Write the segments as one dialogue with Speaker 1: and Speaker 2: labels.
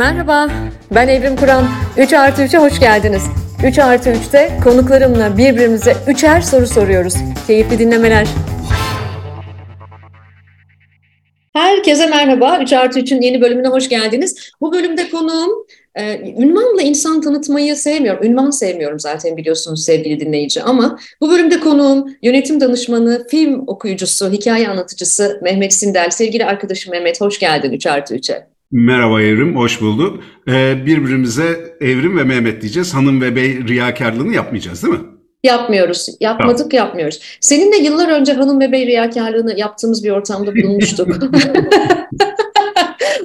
Speaker 1: Merhaba, ben Evrim Kur'an. 3 artı 3'e hoş geldiniz. 3 artı 3'te konuklarımla birbirimize üçer soru soruyoruz. Keyifli dinlemeler. Herkese merhaba. 3 artı 3'ün yeni bölümüne hoş geldiniz. Bu bölümde konuğum e, ünvanla insan tanıtmayı sevmiyorum. Ünvan sevmiyorum zaten biliyorsunuz sevgili dinleyici. Ama bu bölümde konuğum yönetim danışmanı, film okuyucusu, hikaye anlatıcısı Mehmet Sindel. Sevgili arkadaşım Mehmet hoş geldin 3 artı 3'e.
Speaker 2: Merhaba Evrim, hoş bulduk. Ee, birbirimize Evrim ve Mehmet diyeceğiz. Hanım ve bey riyakarlığını yapmayacağız değil mi?
Speaker 1: Yapmıyoruz. Yapmadık, tamam. yapmıyoruz. Seninle yıllar önce hanım ve bey riyakarlığını yaptığımız bir ortamda bulunmuştuk.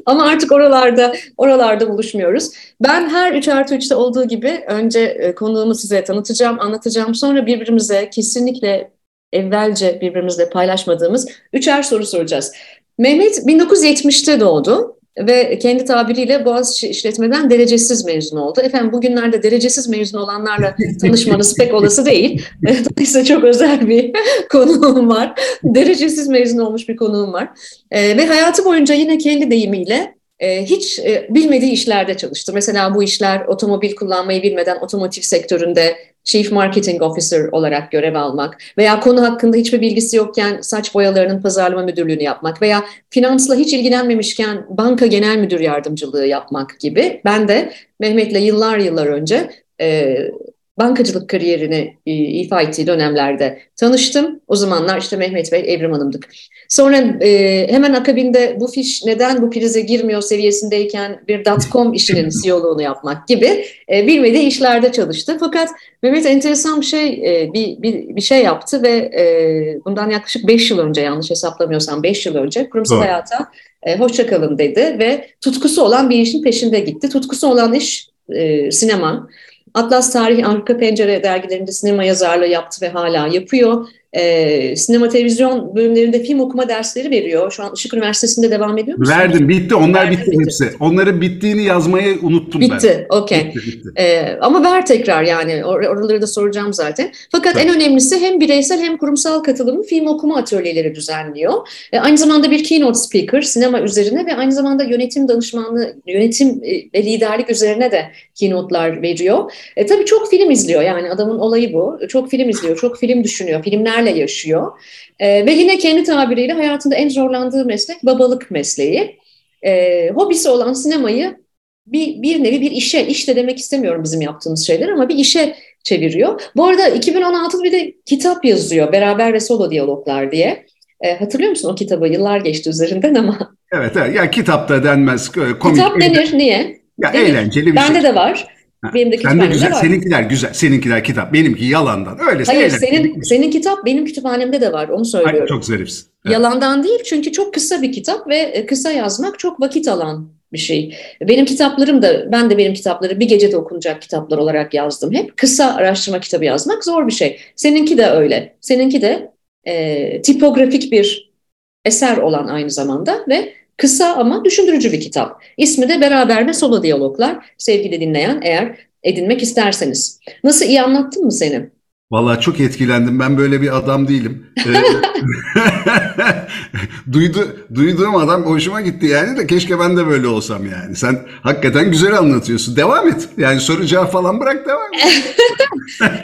Speaker 1: Ama artık oralarda oralarda buluşmuyoruz. Ben her 3 artı 3'te olduğu gibi önce e, konuğumu size tanıtacağım, anlatacağım. Sonra birbirimize kesinlikle evvelce birbirimizle paylaşmadığımız üçer soru soracağız. Mehmet 1970'te doğdu ve kendi tabiriyle Boğaziçi işletmeden derecesiz mezun oldu. Efendim bugünlerde derecesiz mezun olanlarla tanışmanız pek olası değil. Dolayısıyla çok özel bir konuğum var. Derecesiz mezun olmuş bir konuğum var. Ee, ve hayatı boyunca yine kendi deyimiyle e, hiç e, bilmediği işlerde çalıştı. Mesela bu işler otomobil kullanmayı bilmeden otomotiv sektöründe Chief Marketing Officer olarak görev almak veya konu hakkında hiçbir bilgisi yokken saç boyalarının pazarlama müdürlüğünü yapmak veya finansla hiç ilgilenmemişken banka genel müdür yardımcılığı yapmak gibi. Ben de Mehmet'le yıllar yıllar önce e, bankacılık kariyerini e, ifa ettiği dönemlerde tanıştım. O zamanlar işte Mehmet Bey, Evrim Hanım'dık. Sonra e, hemen akabinde bu fiş neden bu prize girmiyor seviyesindeyken bir dotcom işinin CEO'luğunu yapmak gibi e, bilmediği işlerde çalıştı. Fakat Mehmet enteresan bir şey e, bir, bir, bir şey yaptı ve e, bundan yaklaşık 5 yıl önce yanlış hesaplamıyorsam 5 yıl önce kurumsal Doğru. hayata e, hoşçakalın dedi ve tutkusu olan bir işin peşinde gitti. Tutkusu olan iş e, sinema. Atlas Tarih Arka Pencere dergilerinde sinema yazarlığı yaptı ve hala yapıyor. Ee, sinema televizyon bölümlerinde film okuma dersleri veriyor. Şu an Işık Üniversitesi'nde devam ediyor musunuz?
Speaker 2: Verdim, bitti. Onlar bitti, bitti hepsi. Onların bittiğini yazmayı unuttum
Speaker 1: bitti, ben. Bitti, okey. Ee, ama ver tekrar yani. Or oraları da soracağım zaten. Fakat Tabii. en önemlisi hem bireysel hem kurumsal katılımı film okuma atölyeleri düzenliyor. Ee, aynı zamanda bir keynote speaker sinema üzerine ve aynı zamanda yönetim danışmanlığı, yönetim e, ve liderlik üzerine de keynote'lar veriyor. E, tabii çok film izliyor yani adamın olayı bu. Çok film izliyor, çok film düşünüyor, filmlerle yaşıyor. E, ve yine kendi tabiriyle hayatında en zorlandığı meslek babalık mesleği. E, hobisi olan sinemayı bir, bir nevi bir işe, işte demek istemiyorum bizim yaptığımız şeyler ama bir işe çeviriyor. Bu arada 2016'da bir de kitap yazıyor, Beraber ve Solo Diyaloglar diye. E, hatırlıyor musun o kitabı? Yıllar geçti üzerinden ama.
Speaker 2: Evet, evet. Ya kitap da denmez.
Speaker 1: Komik. Kitap denir. Niye?
Speaker 2: Ya denir. eğlenceli bir
Speaker 1: Bende
Speaker 2: şey.
Speaker 1: Bende de var. Benim de
Speaker 2: kütüphanemde güzel, var. Seninkiler güzel. Seninkiler kitap. Benimki yalandan. Öyle
Speaker 1: Hayır senin, senin kitap benim kütüphanemde de var. Onu söylüyorum. Ay,
Speaker 2: çok zarifsin. Evet.
Speaker 1: Yalandan değil çünkü çok kısa bir kitap ve e, kısa yazmak çok vakit alan bir şey. Benim kitaplarım da ben de benim kitapları bir gecede okunacak kitaplar olarak yazdım. Hep kısa araştırma kitabı yazmak zor bir şey. Seninki de öyle. Seninki de e, tipografik bir eser olan aynı zamanda ve Kısa ama düşündürücü bir kitap. İsmi de Beraber ve Solo Diyaloglar. Sevgili dinleyen eğer edinmek isterseniz. Nasıl iyi anlattım mı seni?
Speaker 2: Vallahi çok etkilendim. Ben böyle bir adam değilim. Ee, Duydu, duyduğum adam hoşuma gitti yani de keşke ben de böyle olsam yani. Sen hakikaten güzel anlatıyorsun. Devam et. Yani soru cevap falan bırak devam et.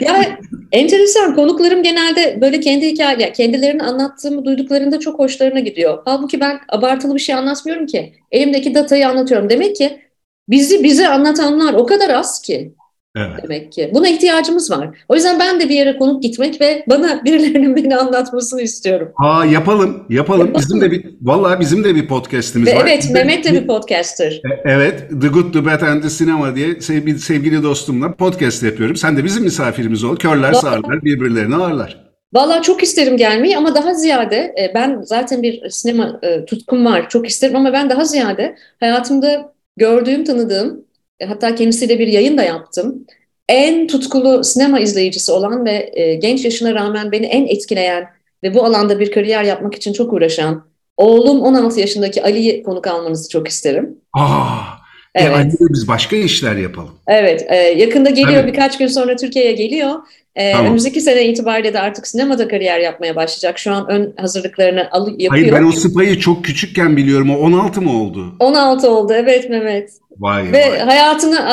Speaker 1: ya enteresan. Konuklarım genelde böyle kendi hikaye, kendilerini anlattığımı duyduklarında çok hoşlarına gidiyor. Halbuki ben abartılı bir şey anlatmıyorum ki. Elimdeki datayı anlatıyorum. Demek ki bizi bize anlatanlar o kadar az ki. Evet. Demek ki. Buna ihtiyacımız var. O yüzden ben de bir yere konuk gitmek ve bana birilerinin beni anlatmasını istiyorum.
Speaker 2: Ha yapalım, yapalım. Bizim de bir vallahi bizim de bir podcast'imiz
Speaker 1: ve
Speaker 2: var.
Speaker 1: Evet, Mehmet de bir podcaster.
Speaker 2: E, evet, The Good, The Bad and The Cinema diye sevgili, sevgili dostumla podcast yapıyorum. Sen de bizim misafirimiz ol. Körler sağırlar, birbirlerini ağırlar.
Speaker 1: Vallahi çok isterim gelmeyi ama daha ziyade e, ben zaten bir sinema e, tutkum var. Çok isterim ama ben daha ziyade hayatımda gördüğüm, tanıdığım hatta kendisiyle bir yayın da yaptım. En tutkulu sinema izleyicisi olan ve e, genç yaşına rağmen beni en etkileyen ve bu alanda bir kariyer yapmak için çok uğraşan oğlum 16 yaşındaki Ali'yi konuk almanızı çok isterim.
Speaker 2: Aa, Evet. E, Ali biz başka işler yapalım.
Speaker 1: Evet. E, yakında geliyor Tabii. birkaç gün sonra Türkiye'ye geliyor. Ee, tamam. Önümüzdeki sene itibariyle de artık sinemada kariyer yapmaya başlayacak. Şu an ön hazırlıklarını al yapıyor.
Speaker 2: Hayır ben o Spy'ı çok küçükken biliyorum. O 16 mı oldu?
Speaker 1: 16 oldu evet Mehmet.
Speaker 2: Vay,
Speaker 1: Ve
Speaker 2: vay.
Speaker 1: hayatını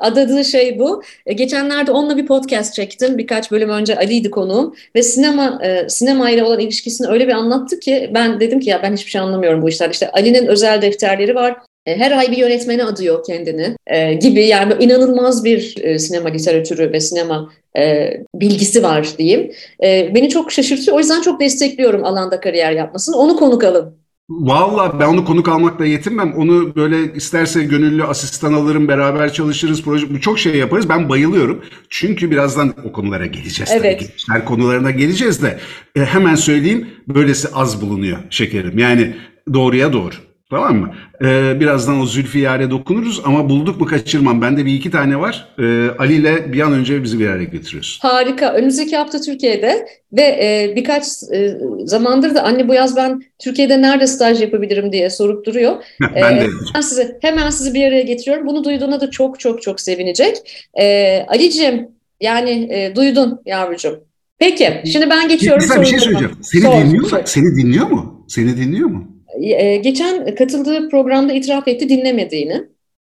Speaker 1: adadığı şey bu. E, geçenlerde onunla bir podcast çektim. Birkaç bölüm önce Ali'ydi konuğum. Ve sinema e, sinema ile olan ilişkisini öyle bir anlattı ki ben dedim ki ya ben hiçbir şey anlamıyorum bu işler. İşte Ali'nin özel defterleri var. E, her ay bir yönetmeni adıyor kendini e, gibi yani inanılmaz bir e, sinema literatürü ve sinema e, bilgisi var diyeyim. E, beni çok şaşırtıyor. O yüzden çok destekliyorum alanda kariyer yapmasını. Onu konuk alın.
Speaker 2: Valla ben onu konuk almakla yetinmem. Onu böyle isterse gönüllü asistan alırım, beraber çalışırız, proje, çok şey yaparız. Ben bayılıyorum. Çünkü birazdan o konulara geleceğiz. Evet. Tabii. Gençler konularına geleceğiz de e, hemen söyleyeyim böylesi az bulunuyor şekerim. Yani doğruya doğru. Tamam mı? Ee, birazdan o Zülfiyar'e dokunuruz ama bulduk mu kaçırmam. Bende bir iki tane var. Ee, Ali ile bir an önce bizi bir araya getiriyorsun.
Speaker 1: Harika. Önümüzdeki hafta Türkiye'de ve e, birkaç e, zamandır da anne bu yaz ben Türkiye'de nerede staj yapabilirim diye sorup duruyor.
Speaker 2: ben ee, de.
Speaker 1: Hemen sizi, hemen sizi bir araya getiriyorum. Bunu duyduğuna da çok çok çok sevinecek. Ee, Ali'cim yani e, duydun yavrucuğum. Peki şimdi ben geçiyorum.
Speaker 2: Güzel bir şey söyleyeceğim. Seni sor, dinliyor mu? Seni dinliyor mu? Seni dinliyor mu?
Speaker 1: E, geçen katıldığı programda itiraf etti dinlemediğini.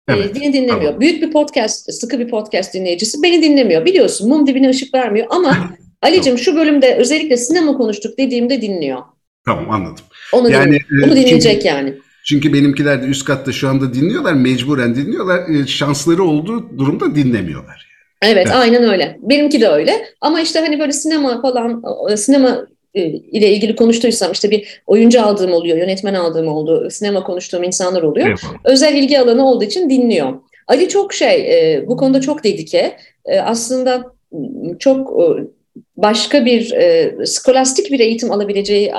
Speaker 1: E, evet, beni dinlemiyor. Tamam. Büyük bir podcast, sıkı bir podcast dinleyicisi beni dinlemiyor. Biliyorsun mum dibine ışık vermiyor ama Ali'cim şu bölümde özellikle sinema konuştuk dediğimde dinliyor.
Speaker 2: Tamım anladım.
Speaker 1: Onu, yani, dinle, onu dinleyecek çünkü, yani.
Speaker 2: Çünkü benimkiler de üst katta şu anda dinliyorlar, mecburen dinliyorlar. E, şansları olduğu durumda dinlemiyorlar.
Speaker 1: Evet, evet, aynen öyle. Benimki de öyle. Ama işte hani böyle sinema falan, sinema ile ilgili konuştuysam işte bir oyuncu aldığım oluyor, yönetmen aldığım oldu, sinema konuştuğum insanlar oluyor. Evet. Özel ilgi alanı olduğu için dinliyor. Ali çok şey, e, bu konuda çok dedike. E, aslında çok başka bir skolastik bir eğitim alabileceği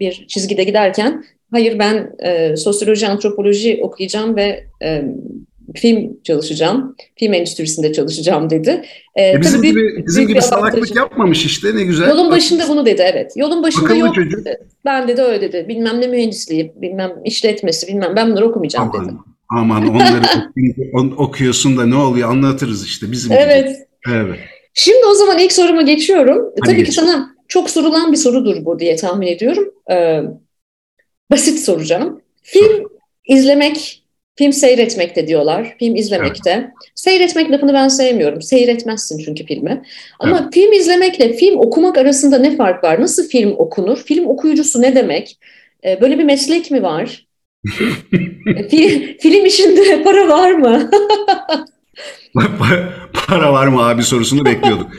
Speaker 1: bir çizgide giderken hayır ben sosyoloji, antropoloji okuyacağım ve film çalışacağım, film endüstrisinde çalışacağım dedi.
Speaker 2: Ee, e bizim gibi, büyük, bizim büyük gibi salaklık yapmamış işte ne güzel.
Speaker 1: Yolun başında bunu dedi evet. Yolun başında Akıllı yok çocuk. dedi. Ben dedi öyle dedi. Bilmem ne mühendisliği, bilmem işletmesi, bilmem ben bunları okumayacağım
Speaker 2: aman,
Speaker 1: dedi.
Speaker 2: Aman onları okuyorsun da ne oluyor anlatırız işte bizim
Speaker 1: Evet.
Speaker 2: Gibi. Evet.
Speaker 1: Şimdi o zaman ilk soruma geçiyorum. Hadi Tabii geç. ki sana çok sorulan bir sorudur bu diye tahmin ediyorum. Ee, basit soracağım. Film Sor. izlemek Film seyretmekte diyorlar, film izlemekte. Evet. Seyretmek lafını ben sevmiyorum. Seyretmezsin çünkü filmi. Ama evet. film izlemekle film okumak arasında ne fark var? Nasıl film okunur? Film okuyucusu ne demek? Ee, böyle bir meslek mi var? film, film işinde para var mı?
Speaker 2: para var mı abi sorusunu bekliyorduk.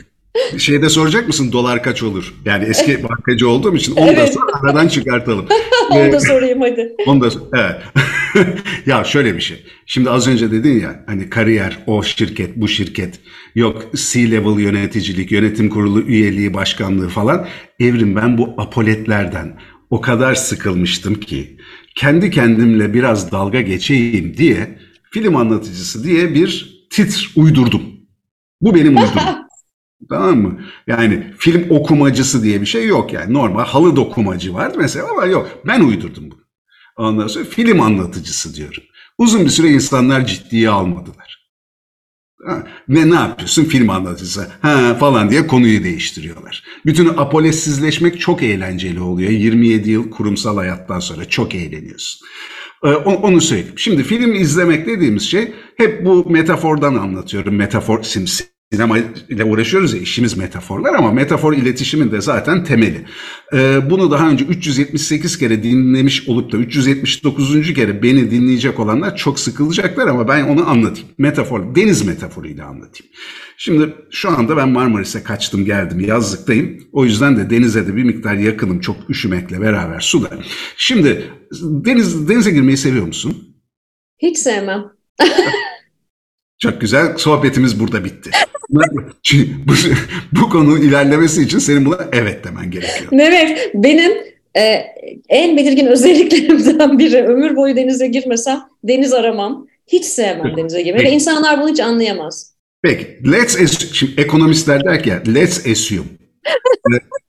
Speaker 2: Şeyde soracak mısın dolar kaç olur? Yani eski bankacı olduğum için onu evet. da aradan çıkartalım.
Speaker 1: onu da sorayım hadi.
Speaker 2: Onu da evet. ya şöyle bir şey. Şimdi az önce dedin ya hani kariyer, o şirket, bu şirket, yok C-level yöneticilik, yönetim kurulu üyeliği, başkanlığı falan. Evrim ben bu apoletlerden o kadar sıkılmıştım ki kendi kendimle biraz dalga geçeyim diye film anlatıcısı diye bir titr uydurdum. Bu benim uydurum. Tamam mı? Yani film okumacısı diye bir şey yok yani. Normal halı dokumacı var mesela ama yok. Ben uydurdum bunu. Ondan sonra film anlatıcısı diyorum. Uzun bir süre insanlar ciddiye almadılar. Ha, ne ne yapıyorsun film anlatıcısı ha falan diye konuyu değiştiriyorlar. Bütün apolesizleşmek çok eğlenceli oluyor. 27 yıl kurumsal hayattan sonra çok eğleniyorsun. Ee, onu söyleyeyim. Şimdi film izlemek dediğimiz şey hep bu metafordan anlatıyorum. Metafor simsi sinema ile uğraşıyoruz ya işimiz metaforlar ama metafor iletişimin de zaten temeli. Ee, bunu daha önce 378 kere dinlemiş olup da 379. kere beni dinleyecek olanlar çok sıkılacaklar ama ben onu anlatayım. Metafor, deniz metaforuyla anlatayım. Şimdi şu anda ben Marmaris'e kaçtım geldim yazlıktayım. O yüzden de denize de bir miktar yakınım çok üşümekle beraber suda. Şimdi deniz denize girmeyi seviyor musun?
Speaker 1: Hiç sevmem.
Speaker 2: Çok güzel. Sohbetimiz burada bitti. bu, bu konu ilerlemesi için senin buna evet demen gerekiyor.
Speaker 1: Evet. Benim e, en belirgin özelliklerimden biri ömür boyu denize girmesem deniz aramam. Hiç sevmem denize girmeyi ve insanlar bunu hiç anlayamaz.
Speaker 2: Peki. Let's assume, şimdi ekonomistler der ki let's assume.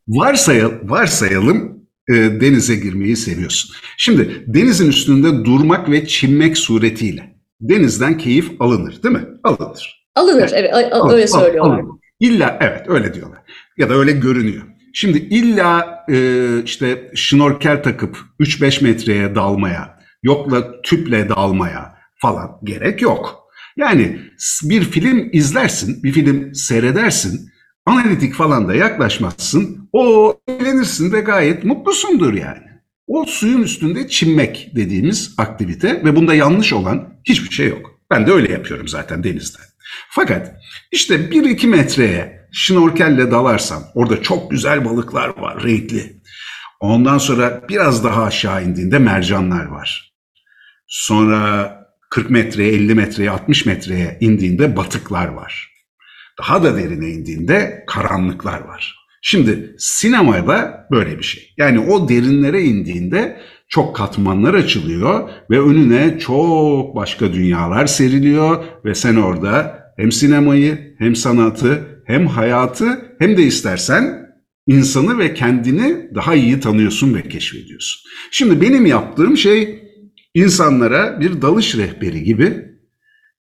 Speaker 2: Varsayal, varsayalım e, denize girmeyi seviyorsun. Şimdi denizin üstünde durmak ve çinmek suretiyle denizden keyif alınır değil mi? Alınır.
Speaker 1: Alınır evet alınır, öyle söylüyorlar. Alınır.
Speaker 2: İlla evet öyle diyorlar. Ya da öyle görünüyor. Şimdi illa e, işte şnorkel takıp 3-5 metreye dalmaya, yokla tüple dalmaya falan gerek yok. Yani bir film izlersin, bir film seyredersin, analitik falan da yaklaşmazsın, o eğlenirsin ve gayet mutlusundur yani. O suyun üstünde çinmek dediğimiz aktivite ve bunda yanlış olan hiçbir şey yok. Ben de öyle yapıyorum zaten denizde. Fakat işte 1-2 metreye şnorkelle dalarsam orada çok güzel balıklar var renkli. Ondan sonra biraz daha aşağı indiğinde mercanlar var. Sonra 40 metreye, 50 metreye, 60 metreye indiğinde batıklar var. Daha da derine indiğinde karanlıklar var. Şimdi sinemada böyle bir şey. Yani o derinlere indiğinde çok katmanlar açılıyor ve önüne çok başka dünyalar seriliyor ve sen orada hem sinemayı hem sanatı hem hayatı hem de istersen insanı ve kendini daha iyi tanıyorsun ve keşfediyorsun. Şimdi benim yaptığım şey insanlara bir dalış rehberi gibi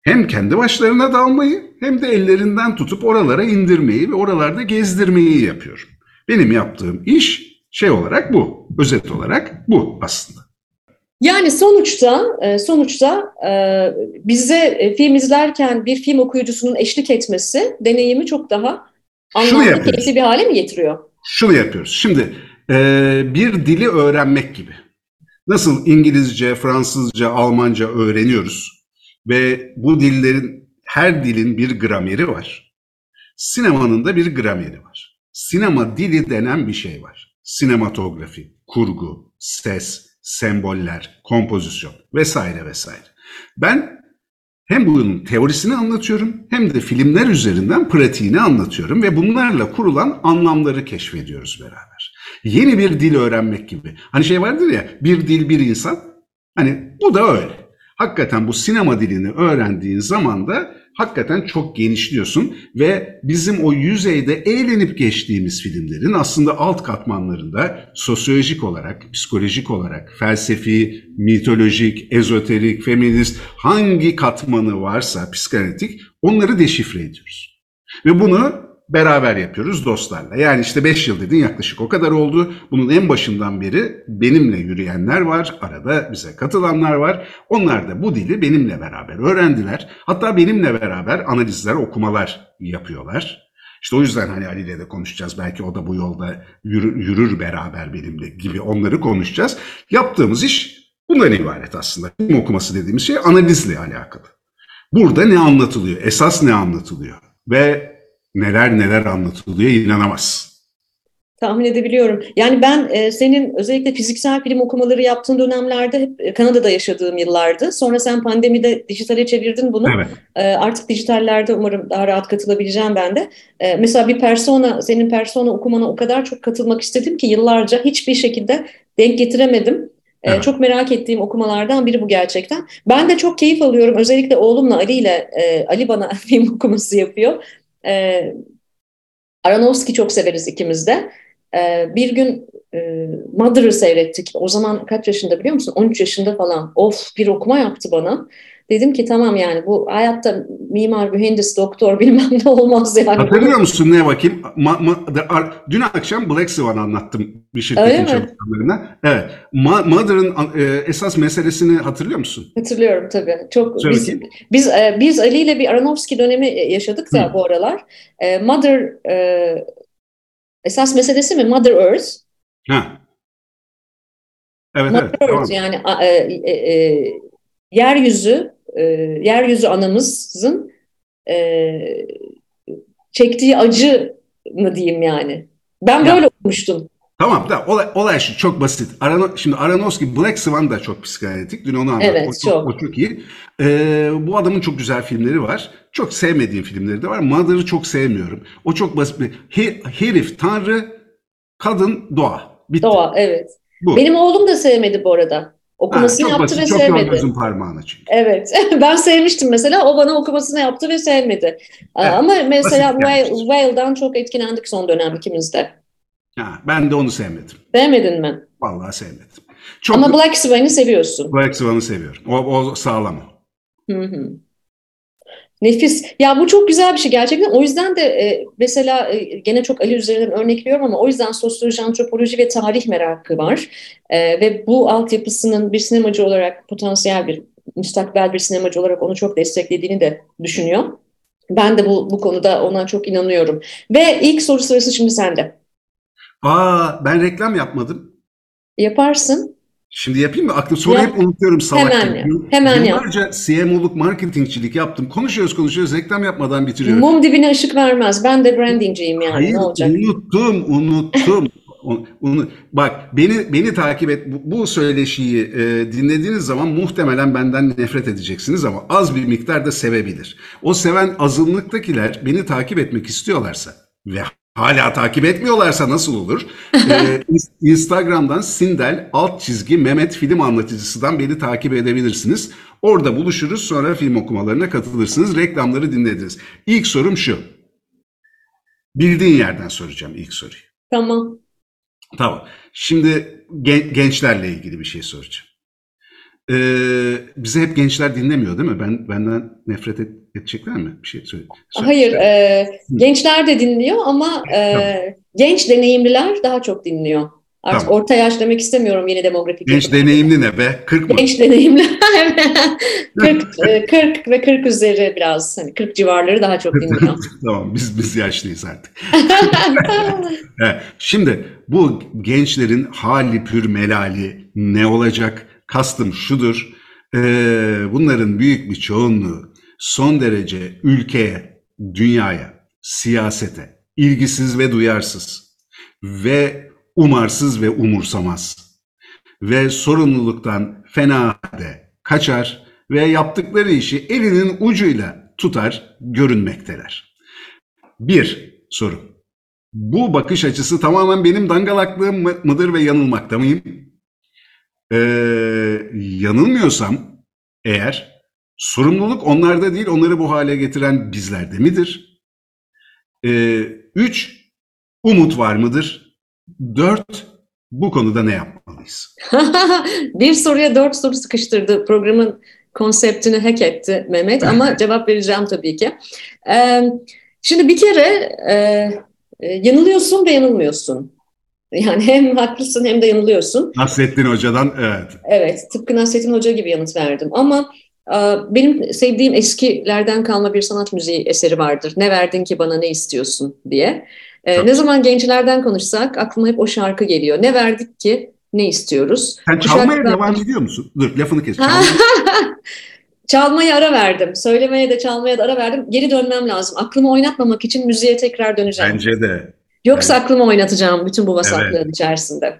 Speaker 2: hem kendi başlarına dalmayı hem de ellerinden tutup oralara indirmeyi ve oralarda gezdirmeyi yapıyorum. Benim yaptığım iş şey olarak bu, özet olarak bu aslında.
Speaker 1: Yani sonuçta e, sonuçta e, bize e, film izlerken bir film okuyucusunun eşlik etmesi deneyimi çok daha anlamlı, keyifli bir hale mi getiriyor?
Speaker 2: Şunu yapıyoruz. Şimdi bir dili öğrenmek gibi. Nasıl İngilizce, Fransızca, Almanca öğreniyoruz ve bu dillerin her dilin bir grameri var. Sinemanın da bir grameri var. Sinema dili denen bir şey var. Sinematografi, kurgu, ses, semboller, kompozisyon vesaire vesaire. Ben hem bunun teorisini anlatıyorum hem de filmler üzerinden pratiğini anlatıyorum ve bunlarla kurulan anlamları keşfediyoruz beraber. Yeni bir dil öğrenmek gibi. Hani şey vardır ya bir dil bir insan. Hani bu da öyle. Hakikaten bu sinema dilini öğrendiğin zaman da hakikaten çok genişliyorsun ve bizim o yüzeyde eğlenip geçtiğimiz filmlerin aslında alt katmanlarında sosyolojik olarak, psikolojik olarak, felsefi, mitolojik, ezoterik, feminist hangi katmanı varsa psikanalitik onları deşifre ediyoruz. Ve bunu beraber yapıyoruz dostlarla. Yani işte 5 yıl dedin yaklaşık o kadar oldu. Bunun en başından beri benimle yürüyenler var. Arada bize katılanlar var. Onlar da bu dili benimle beraber öğrendiler. Hatta benimle beraber analizler, okumalar yapıyorlar. İşte o yüzden hani Ali ile de konuşacağız. Belki o da bu yolda yürür, yürür beraber benimle gibi onları konuşacağız. Yaptığımız iş bundan ibaret aslında. Film okuması dediğimiz şey analizle alakalı. Burada ne anlatılıyor? Esas ne anlatılıyor? Ve neler neler anlatılıyor inanamaz.
Speaker 1: Tahmin edebiliyorum. Yani ben e, senin özellikle fiziksel film okumaları yaptığın dönemlerde hep e, Kanada'da yaşadığım yıllardı. Sonra sen pandemide dijitale çevirdin bunu. Evet. E, artık dijitallerde umarım daha rahat katılabileceğim ben de. E, mesela bir persona, senin persona okumana o kadar çok katılmak istedim ki yıllarca hiçbir şekilde denk getiremedim. E, evet. Çok merak ettiğim okumalardan biri bu gerçekten. Ben de çok keyif alıyorum. Özellikle oğlumla Ali ile e, Ali bana film okuması yapıyor. E, Aronofsky çok severiz ikimiz de. E, bir gün e, Mother'ı seyrettik. O zaman kaç yaşında biliyor musun? 13 yaşında falan. Of bir okuma yaptı bana. Dedim ki tamam yani bu hayatta mimar, mühendis, doktor bilmem ne olmaz yani.
Speaker 2: Hatırlıyor musun ne bakayım? Ma, ma, dün akşam Black Swan anlattım bir şirketin çalışanlarına. Evet. Ma, Mother'ın e, esas meselesini hatırlıyor musun?
Speaker 1: Hatırlıyorum tabii. Çok Söyle biz biz e, biz Ali ile bir Aronofsky dönemi yaşadık da Hı. bu aralar. E, Mother e, esas meselesi mi? Mother Earth. Ha. Evet, Mother evet, Earth tamam. yani e, e, e, yeryüzü e, yeryüzü anamızın e, çektiği acı mı diyeyim yani. Ben böyle ya. okumuştum.
Speaker 2: Tamam da olay, olay şu çok basit. Arano, şimdi Aronofsky Black Swan da çok psikanalitik. Dün onu anlattım. Evet, o, çok. O çok iyi. Ee, bu adamın çok güzel filmleri var. Çok sevmediğim filmleri de var. Mother'ı çok sevmiyorum. O çok basit bir herif, tanrı, kadın, doğa.
Speaker 1: Bitti. Doğa, evet. Bu. Benim oğlum da sevmedi bu arada. Okumasını ha, yaptı basit, ve çok sevmedi. Çok gözün
Speaker 2: parmağına çünkü.
Speaker 1: Evet. ben sevmiştim mesela. O bana okumasını yaptı ve sevmedi. Evet, Ama mesela Whale'dan çok etkilendik son dönem ikimiz de.
Speaker 2: Ha, ben de onu sevmedim.
Speaker 1: Sevmedin mi?
Speaker 2: Vallahi sevmedim.
Speaker 1: Çok, Ama Black Swan'ı seviyorsun.
Speaker 2: Black Swan'ı seviyorum. O, o sağlam.
Speaker 1: Hı hı. Nefis. Ya bu çok güzel bir şey gerçekten. O yüzden de e, mesela e, gene çok Ali üzerinden örnekliyorum ama o yüzden sosyoloji, antropoloji ve tarih merakı var. E, ve bu altyapısının bir sinemacı olarak potansiyel bir, müstakbel bir sinemacı olarak onu çok desteklediğini de düşünüyor. Ben de bu, bu konuda ona çok inanıyorum. Ve ilk soru sırası şimdi sende.
Speaker 2: Aa ben reklam yapmadım.
Speaker 1: Yaparsın.
Speaker 2: Şimdi yapayım mı? Aklım soru hep unutuyorum salak
Speaker 1: Hemen yap. Hemen
Speaker 2: Yıllarca yap. CMO'luk, marketingçilik yaptım. Konuşuyoruz konuşuyoruz reklam yapmadan bitiriyoruz.
Speaker 1: Mum dibine ışık vermez. Ben de brandingciyim yani.
Speaker 2: Hayır,
Speaker 1: ne olacak?
Speaker 2: unuttum, unuttum. Onu, bak beni beni takip et. Bu, bu söyleşiyi e, dinlediğiniz zaman muhtemelen benden nefret edeceksiniz ama az bir miktarda sevebilir. O seven azınlıktakiler beni takip etmek istiyorlarsa ve hala takip etmiyorlarsa nasıl olur? ee, Instagram'dan Sindel alt çizgi Mehmet film anlatıcısından beni takip edebilirsiniz. Orada buluşuruz sonra film okumalarına katılırsınız. Reklamları dinlediniz. İlk sorum şu. Bildiğin yerden soracağım ilk soruyu.
Speaker 1: Tamam.
Speaker 2: Tamam. Şimdi gen- gençlerle ilgili bir şey soracağım. Ee, bize hep gençler dinlemiyor değil mi? Ben benden nefret et, edecekler mi? Bir şey söyle.
Speaker 1: söyle. Hayır, e, gençler de dinliyor ama e, tamam. genç deneyimliler daha çok dinliyor. Artık tamam. orta yaş demek istemiyorum yeni demografik.
Speaker 2: Genç yapı. deneyimli ne be? 40 mı?
Speaker 1: Genç deneyimli. 40, 40 ve 40 üzeri biraz. Hani 40 civarları daha çok dinliyor.
Speaker 2: tamam biz biz yaşlıyız artık. Şimdi bu gençlerin hali pür melali ne olacak? Kastım şudur. bunların büyük bir çoğunluğu son derece ülkeye, dünyaya, siyasete ilgisiz ve duyarsız ve umarsız ve umursamaz ve sorumluluktan fena de kaçar ve yaptıkları işi elinin ucuyla tutar görünmekteler. Bir soru. Bu bakış açısı tamamen benim dangalaklığım mıdır ve yanılmakta mıyım? Ee, yanılmıyorsam eğer sorumluluk onlarda değil onları bu hale getiren bizlerde midir? Ee, üç, umut var mıdır? Dört, bu konuda ne yapmalıyız?
Speaker 1: bir soruya dört soru sıkıştırdı. Programın konseptini hack etti Mehmet ama cevap vereceğim tabii ki. Ee, şimdi bir kere e, e, yanılıyorsun ve yanılmıyorsun. Yani hem haklısın hem de yanılıyorsun.
Speaker 2: Nasrettin Hoca'dan evet.
Speaker 1: Evet, tıpkı Nasrettin Hoca gibi yanıt verdim. Ama e, benim sevdiğim eskilerden kalma bir sanat müziği eseri vardır. Ne verdin ki bana ne istiyorsun diye. Ee, ne zaman gençlerden konuşsak aklıma hep o şarkı geliyor. Ne verdik ki ne istiyoruz?
Speaker 2: Sen çalmaya şarkıdan... devam ediyor musun? Dur lafını kes.
Speaker 1: Çalmaya ara verdim. Söylemeye de çalmaya da ara verdim. Geri dönmem lazım. Aklımı oynatmamak için müziğe tekrar döneceğim.
Speaker 2: Bence de.
Speaker 1: Yoksa evet. aklımı oynatacağım bütün bu vasaklığın evet. içerisinde.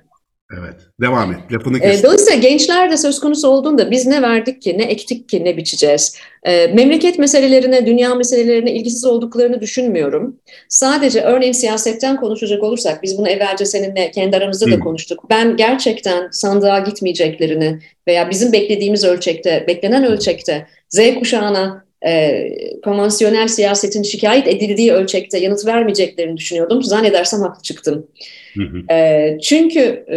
Speaker 2: Evet. Devam et. Lafını kes.
Speaker 1: E, dolayısıyla gençler de söz konusu olduğunda biz ne verdik ki, ne ektik ki, ne biçeceğiz? E, memleket meselelerine, dünya meselelerine ilgisiz olduklarını düşünmüyorum. Sadece örneğin siyasetten konuşacak olursak, biz bunu evvelce seninle kendi aramızda da konuştuk. Ben gerçekten sandığa gitmeyeceklerini veya bizim beklediğimiz ölçekte, beklenen ölçekte Z kuşağına e, konvansiyonel siyasetin şikayet edildiği ölçekte yanıt vermeyeceklerini düşünüyordum. Zannedersem haklı çıktım. Hı hı. E, çünkü e,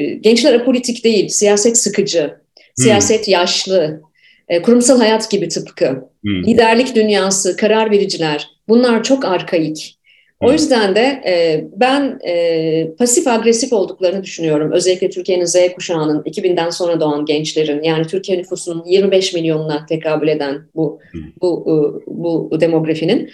Speaker 1: e, gençler apolitik değil, siyaset sıkıcı, hı. siyaset yaşlı, e, kurumsal hayat gibi tıpkı, hı. liderlik dünyası, karar vericiler bunlar çok arkaik. O yüzden de e, ben e, pasif agresif olduklarını düşünüyorum. Özellikle Türkiye'nin Z kuşağının 2000'den sonra doğan gençlerin yani Türkiye nüfusunun 25 milyonuna tekabül eden bu bu bu, bu demografinin.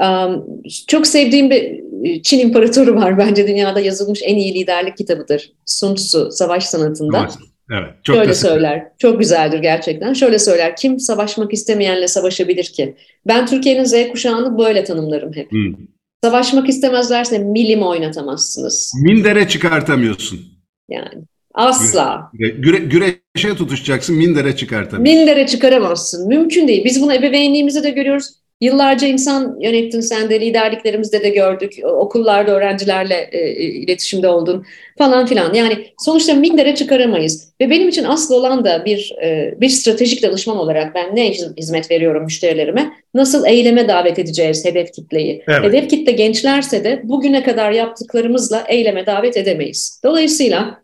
Speaker 1: Um, çok sevdiğim bir Çin İmparatoru var bence dünyada yazılmış en iyi liderlik kitabıdır. Sun Tzu Savaş Sanatında.
Speaker 2: Evet, çok
Speaker 1: Şöyle söyler, çok güzeldir gerçekten. Şöyle söyler, kim savaşmak istemeyenle savaşabilir ki? Ben Türkiye'nin Z kuşağını böyle tanımlarım hep. Hmm. Savaşmak istemezlerse milim oynatamazsınız.
Speaker 2: Mindere çıkartamıyorsun.
Speaker 1: Yani asla.
Speaker 2: Güre, güre, güreşe tutuşacaksın, mindere çıkartamıyorsun.
Speaker 1: Mindere çıkaramazsın. Mümkün değil. Biz bunu ebeveynliğimizde de görüyoruz. Yıllarca insan yönettin sen de, liderliklerimizde de gördük. Okullarda öğrencilerle e, iletişimde oldun falan filan. Yani sonuçta mindere çıkaramayız. Ve benim için asıl olan da bir e, bir stratejik danışman olarak ben ne hizmet veriyorum müşterilerime? Nasıl eyleme davet edeceğiz hedef kitleyi? Evet. Hedef kitle gençlerse de bugüne kadar yaptıklarımızla eyleme davet edemeyiz. Dolayısıyla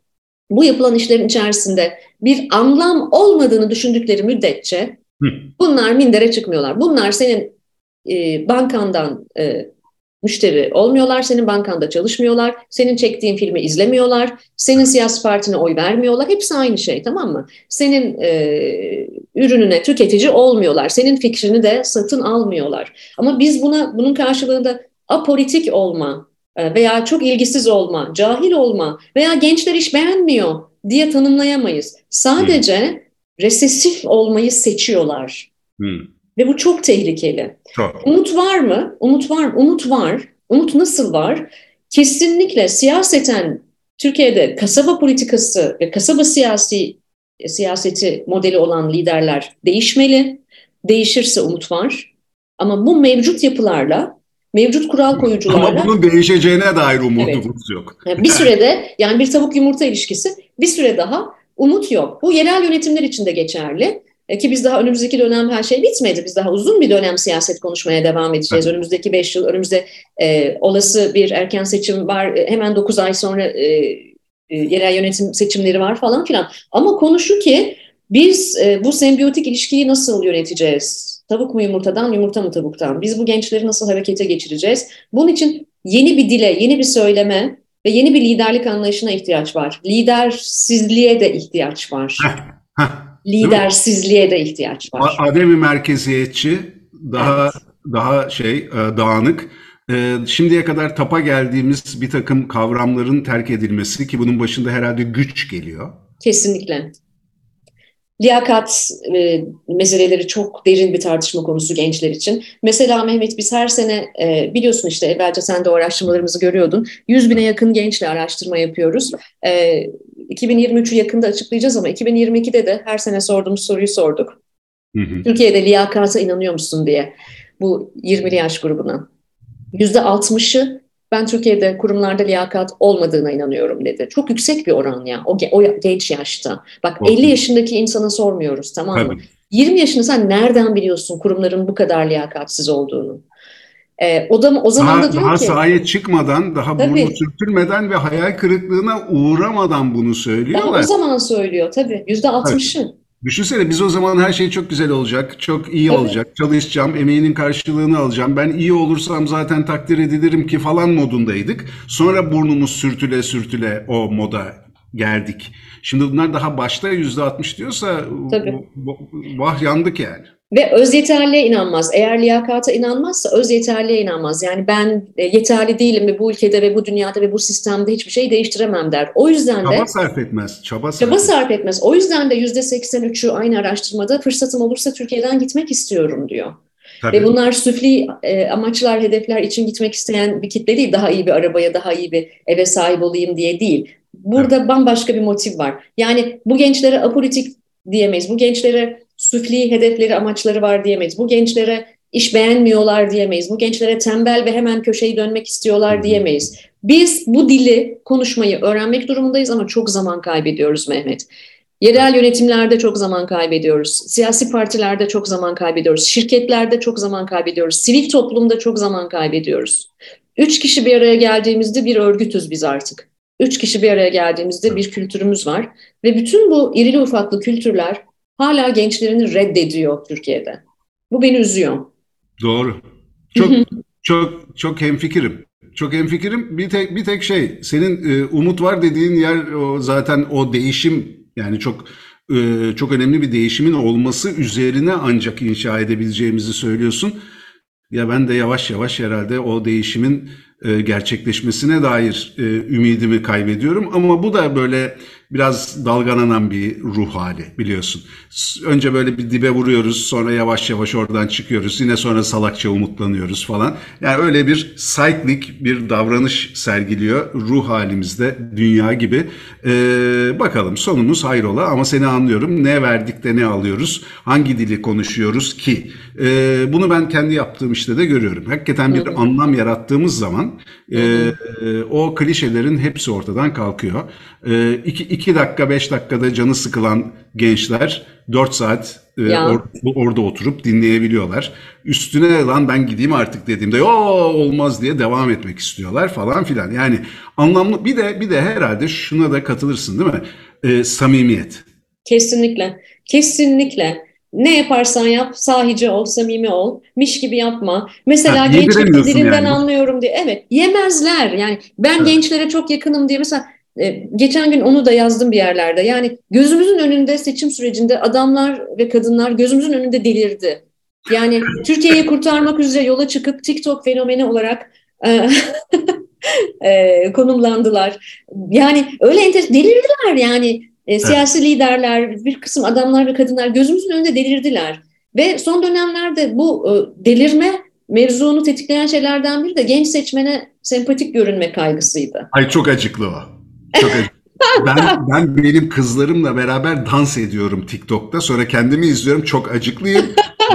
Speaker 1: bu yapılan işlerin içerisinde bir anlam olmadığını düşündükleri müddetçe Bunlar mindere çıkmıyorlar. Bunlar senin e, bankandan e, müşteri olmuyorlar, senin bankanda çalışmıyorlar, senin çektiğin filmi izlemiyorlar, senin siyasi partine oy vermiyorlar. Hepsi aynı şey tamam mı? Senin e, ürününe tüketici olmuyorlar, senin fikrini de satın almıyorlar. Ama biz buna bunun karşılığında apolitik olma e, veya çok ilgisiz olma, cahil olma veya gençler iş beğenmiyor diye tanımlayamayız. Sadece hmm. resesif olmayı seçiyorlar. Hmm. Ve bu çok tehlikeli. Çok. Umut var mı? Umut var. Umut var. Umut nasıl var? Kesinlikle siyaseten Türkiye'de kasaba politikası ve kasaba siyasi siyaseti modeli olan liderler değişmeli. Değişirse umut var. Ama bu mevcut yapılarla, mevcut kural koyucularla...
Speaker 2: Ama bunun değişeceğine dair umudumuz evet. yok.
Speaker 1: Bir sürede yani bir tavuk yumurta ilişkisi bir süre daha umut yok. Bu yerel yönetimler için de geçerli. E, ki biz daha önümüzdeki dönem her şey bitmedi. Biz daha uzun bir dönem siyaset konuşmaya devam edeceğiz. Evet. Önümüzdeki beş yıl, önümüzde e, olası bir erken seçim var. E, hemen dokuz ay sonra e, e, yerel yönetim seçimleri var falan filan. Ama konu şu ki biz e, bu sembiyotik ilişkiyi nasıl yöneteceğiz? Tavuk mu yumurtadan, yumurta mı tavuktan? Biz bu gençleri nasıl harekete geçireceğiz? Bunun için yeni bir dile, yeni bir söyleme ve yeni bir liderlik anlayışına ihtiyaç var. Lidersizliğe de ihtiyaç var lidersizliğe de ihtiyaç var.
Speaker 2: Ademi merkeziyetçi, daha evet. daha şey e, dağınık. E, şimdiye kadar tapa geldiğimiz bir takım kavramların terk edilmesi ki bunun başında herhalde güç geliyor.
Speaker 1: Kesinlikle. Liyakat e, meseleleri çok derin bir tartışma konusu gençler için. Mesela Mehmet biz her sene e, biliyorsun işte evvelce sen de o araştırmalarımızı görüyordun. 100 bine yakın gençle araştırma yapıyoruz. E, 2023'ü yakında açıklayacağız ama 2022'de de her sene sorduğumuz soruyu sorduk. Hı hı. Türkiye'de liyakata inanıyor musun diye bu 20'li yaş grubuna. %60'ı ben Türkiye'de kurumlarda liyakat olmadığına inanıyorum dedi. Çok yüksek bir oran ya o, o genç yaşta. Bak okay. 50 yaşındaki insana sormuyoruz tamam mı? Tabii. 20 yaşında sen nereden biliyorsun kurumların bu kadar liyakatsiz olduğunu?
Speaker 2: Ee, o da o zaman daha, da diyor daha ki sahaya çıkmadan, daha tabii, burnu sürtülmeden ve hayal kırıklığına uğramadan bunu söylüyorlar. Daha
Speaker 1: o zaman söylüyor tabii. Yüzde altmışı. Evet.
Speaker 2: Düşünsene biz o zaman her şey çok güzel olacak, çok iyi evet. olacak, çalışacağım, emeğinin karşılığını alacağım. Ben iyi olursam zaten takdir edilirim ki falan modundaydık. Sonra burnumuz sürtüle sürtüle o moda geldik. Şimdi bunlar daha başta yüzde altmış diyorsa Tabii. vah yandık yani.
Speaker 1: Ve öz yeterliğe inanmaz. Eğer liyakata inanmazsa öz yeterliğe inanmaz. Yani ben e, yeterli değilim ve bu ülkede ve bu dünyada ve bu sistemde hiçbir şey değiştiremem der. O yüzden
Speaker 2: de... Çaba sarf etmez. Çaba
Speaker 1: sarf, çaba sarf etmez. O yüzden de yüzde 83'ü aynı araştırmada fırsatım olursa Türkiye'den gitmek istiyorum diyor. Tabii. Ve bunlar süfli e, amaçlar, hedefler için gitmek isteyen bir kitle değil. Daha iyi bir arabaya, daha iyi bir eve sahip olayım diye değil. Burada evet. bambaşka bir motiv var. Yani bu gençlere apolitik diyemeyiz. Bu gençlere süfli hedefleri, amaçları var diyemeyiz. Bu gençlere iş beğenmiyorlar diyemeyiz. Bu gençlere tembel ve hemen köşeyi dönmek istiyorlar diyemeyiz. Biz bu dili konuşmayı öğrenmek durumundayız ama çok zaman kaybediyoruz Mehmet. Yerel yönetimlerde çok zaman kaybediyoruz. Siyasi partilerde çok zaman kaybediyoruz. Şirketlerde çok zaman kaybediyoruz. Sivil toplumda çok zaman kaybediyoruz. Üç kişi bir araya geldiğimizde bir örgütüz biz artık. Üç kişi bir araya geldiğimizde bir kültürümüz var. Ve bütün bu irili ufaklı kültürler hala gençlerini reddediyor Türkiye'de. Bu beni üzüyor.
Speaker 2: Doğru. Çok çok çok hemfikirim. Çok hemfikirim. Bir tek bir tek şey, senin e, umut var dediğin yer o zaten o değişim yani çok e, çok önemli bir değişimin olması üzerine ancak inşa edebileceğimizi söylüyorsun. Ya ben de yavaş yavaş herhalde o değişimin e, gerçekleşmesine dair e, ümidimi kaybediyorum. Ama bu da böyle biraz dalgalanan bir ruh hali biliyorsun. Önce böyle bir dibe vuruyoruz sonra yavaş yavaş oradan çıkıyoruz. Yine sonra salakça umutlanıyoruz falan. Yani öyle bir cyclic bir davranış sergiliyor ruh halimizde dünya gibi. Ee, bakalım sonumuz hayrola ama seni anlıyorum. Ne verdik de ne alıyoruz? Hangi dili konuşuyoruz ki? Ee, bunu ben kendi yaptığım işte de görüyorum. Hakikaten bir anlam yarattığımız zaman e, o klişelerin hepsi ortadan kalkıyor. E, iki, iki dakika, beş dakikada canı sıkılan gençler dört saat e, or, orada oturup dinleyebiliyorlar. Üstüne lan ben gideyim artık dediğimde yo olmaz diye devam etmek istiyorlar falan filan. Yani anlamlı bir de bir de herhalde şuna da katılırsın değil mi? E, samimiyet.
Speaker 1: Kesinlikle. Kesinlikle. ne yaparsan yap, sahici ol, samimi ol, miş gibi yapma. Mesela
Speaker 2: Ha,
Speaker 1: gençlik dilinden
Speaker 2: yani.
Speaker 1: anlıyorum diye. Evet, yemezler. Yani ben
Speaker 2: Evet.
Speaker 1: gençlere çok yakınım diye mesela geçen gün onu da yazdım bir yerlerde. Yani gözümüzün önünde seçim sürecinde adamlar ve kadınlar gözümüzün önünde delirdi. Yani Türkiye'yi kurtarmak üzere yola çıkıp TikTok fenomeni olarak e, e, konumlandılar. Yani öyle enter delirdiler yani e, siyasi liderler, bir kısım adamlar ve kadınlar gözümüzün önünde delirdiler. Ve son dönemlerde bu e, delirme mevzunu tetikleyen şeylerden biri de genç seçmene sempatik görünme kaygısıydı.
Speaker 2: Ay çok acıklı o. Çok. Ben, ben benim kızlarımla beraber dans ediyorum TikTok'ta. Sonra kendimi izliyorum. Çok acıklıyım.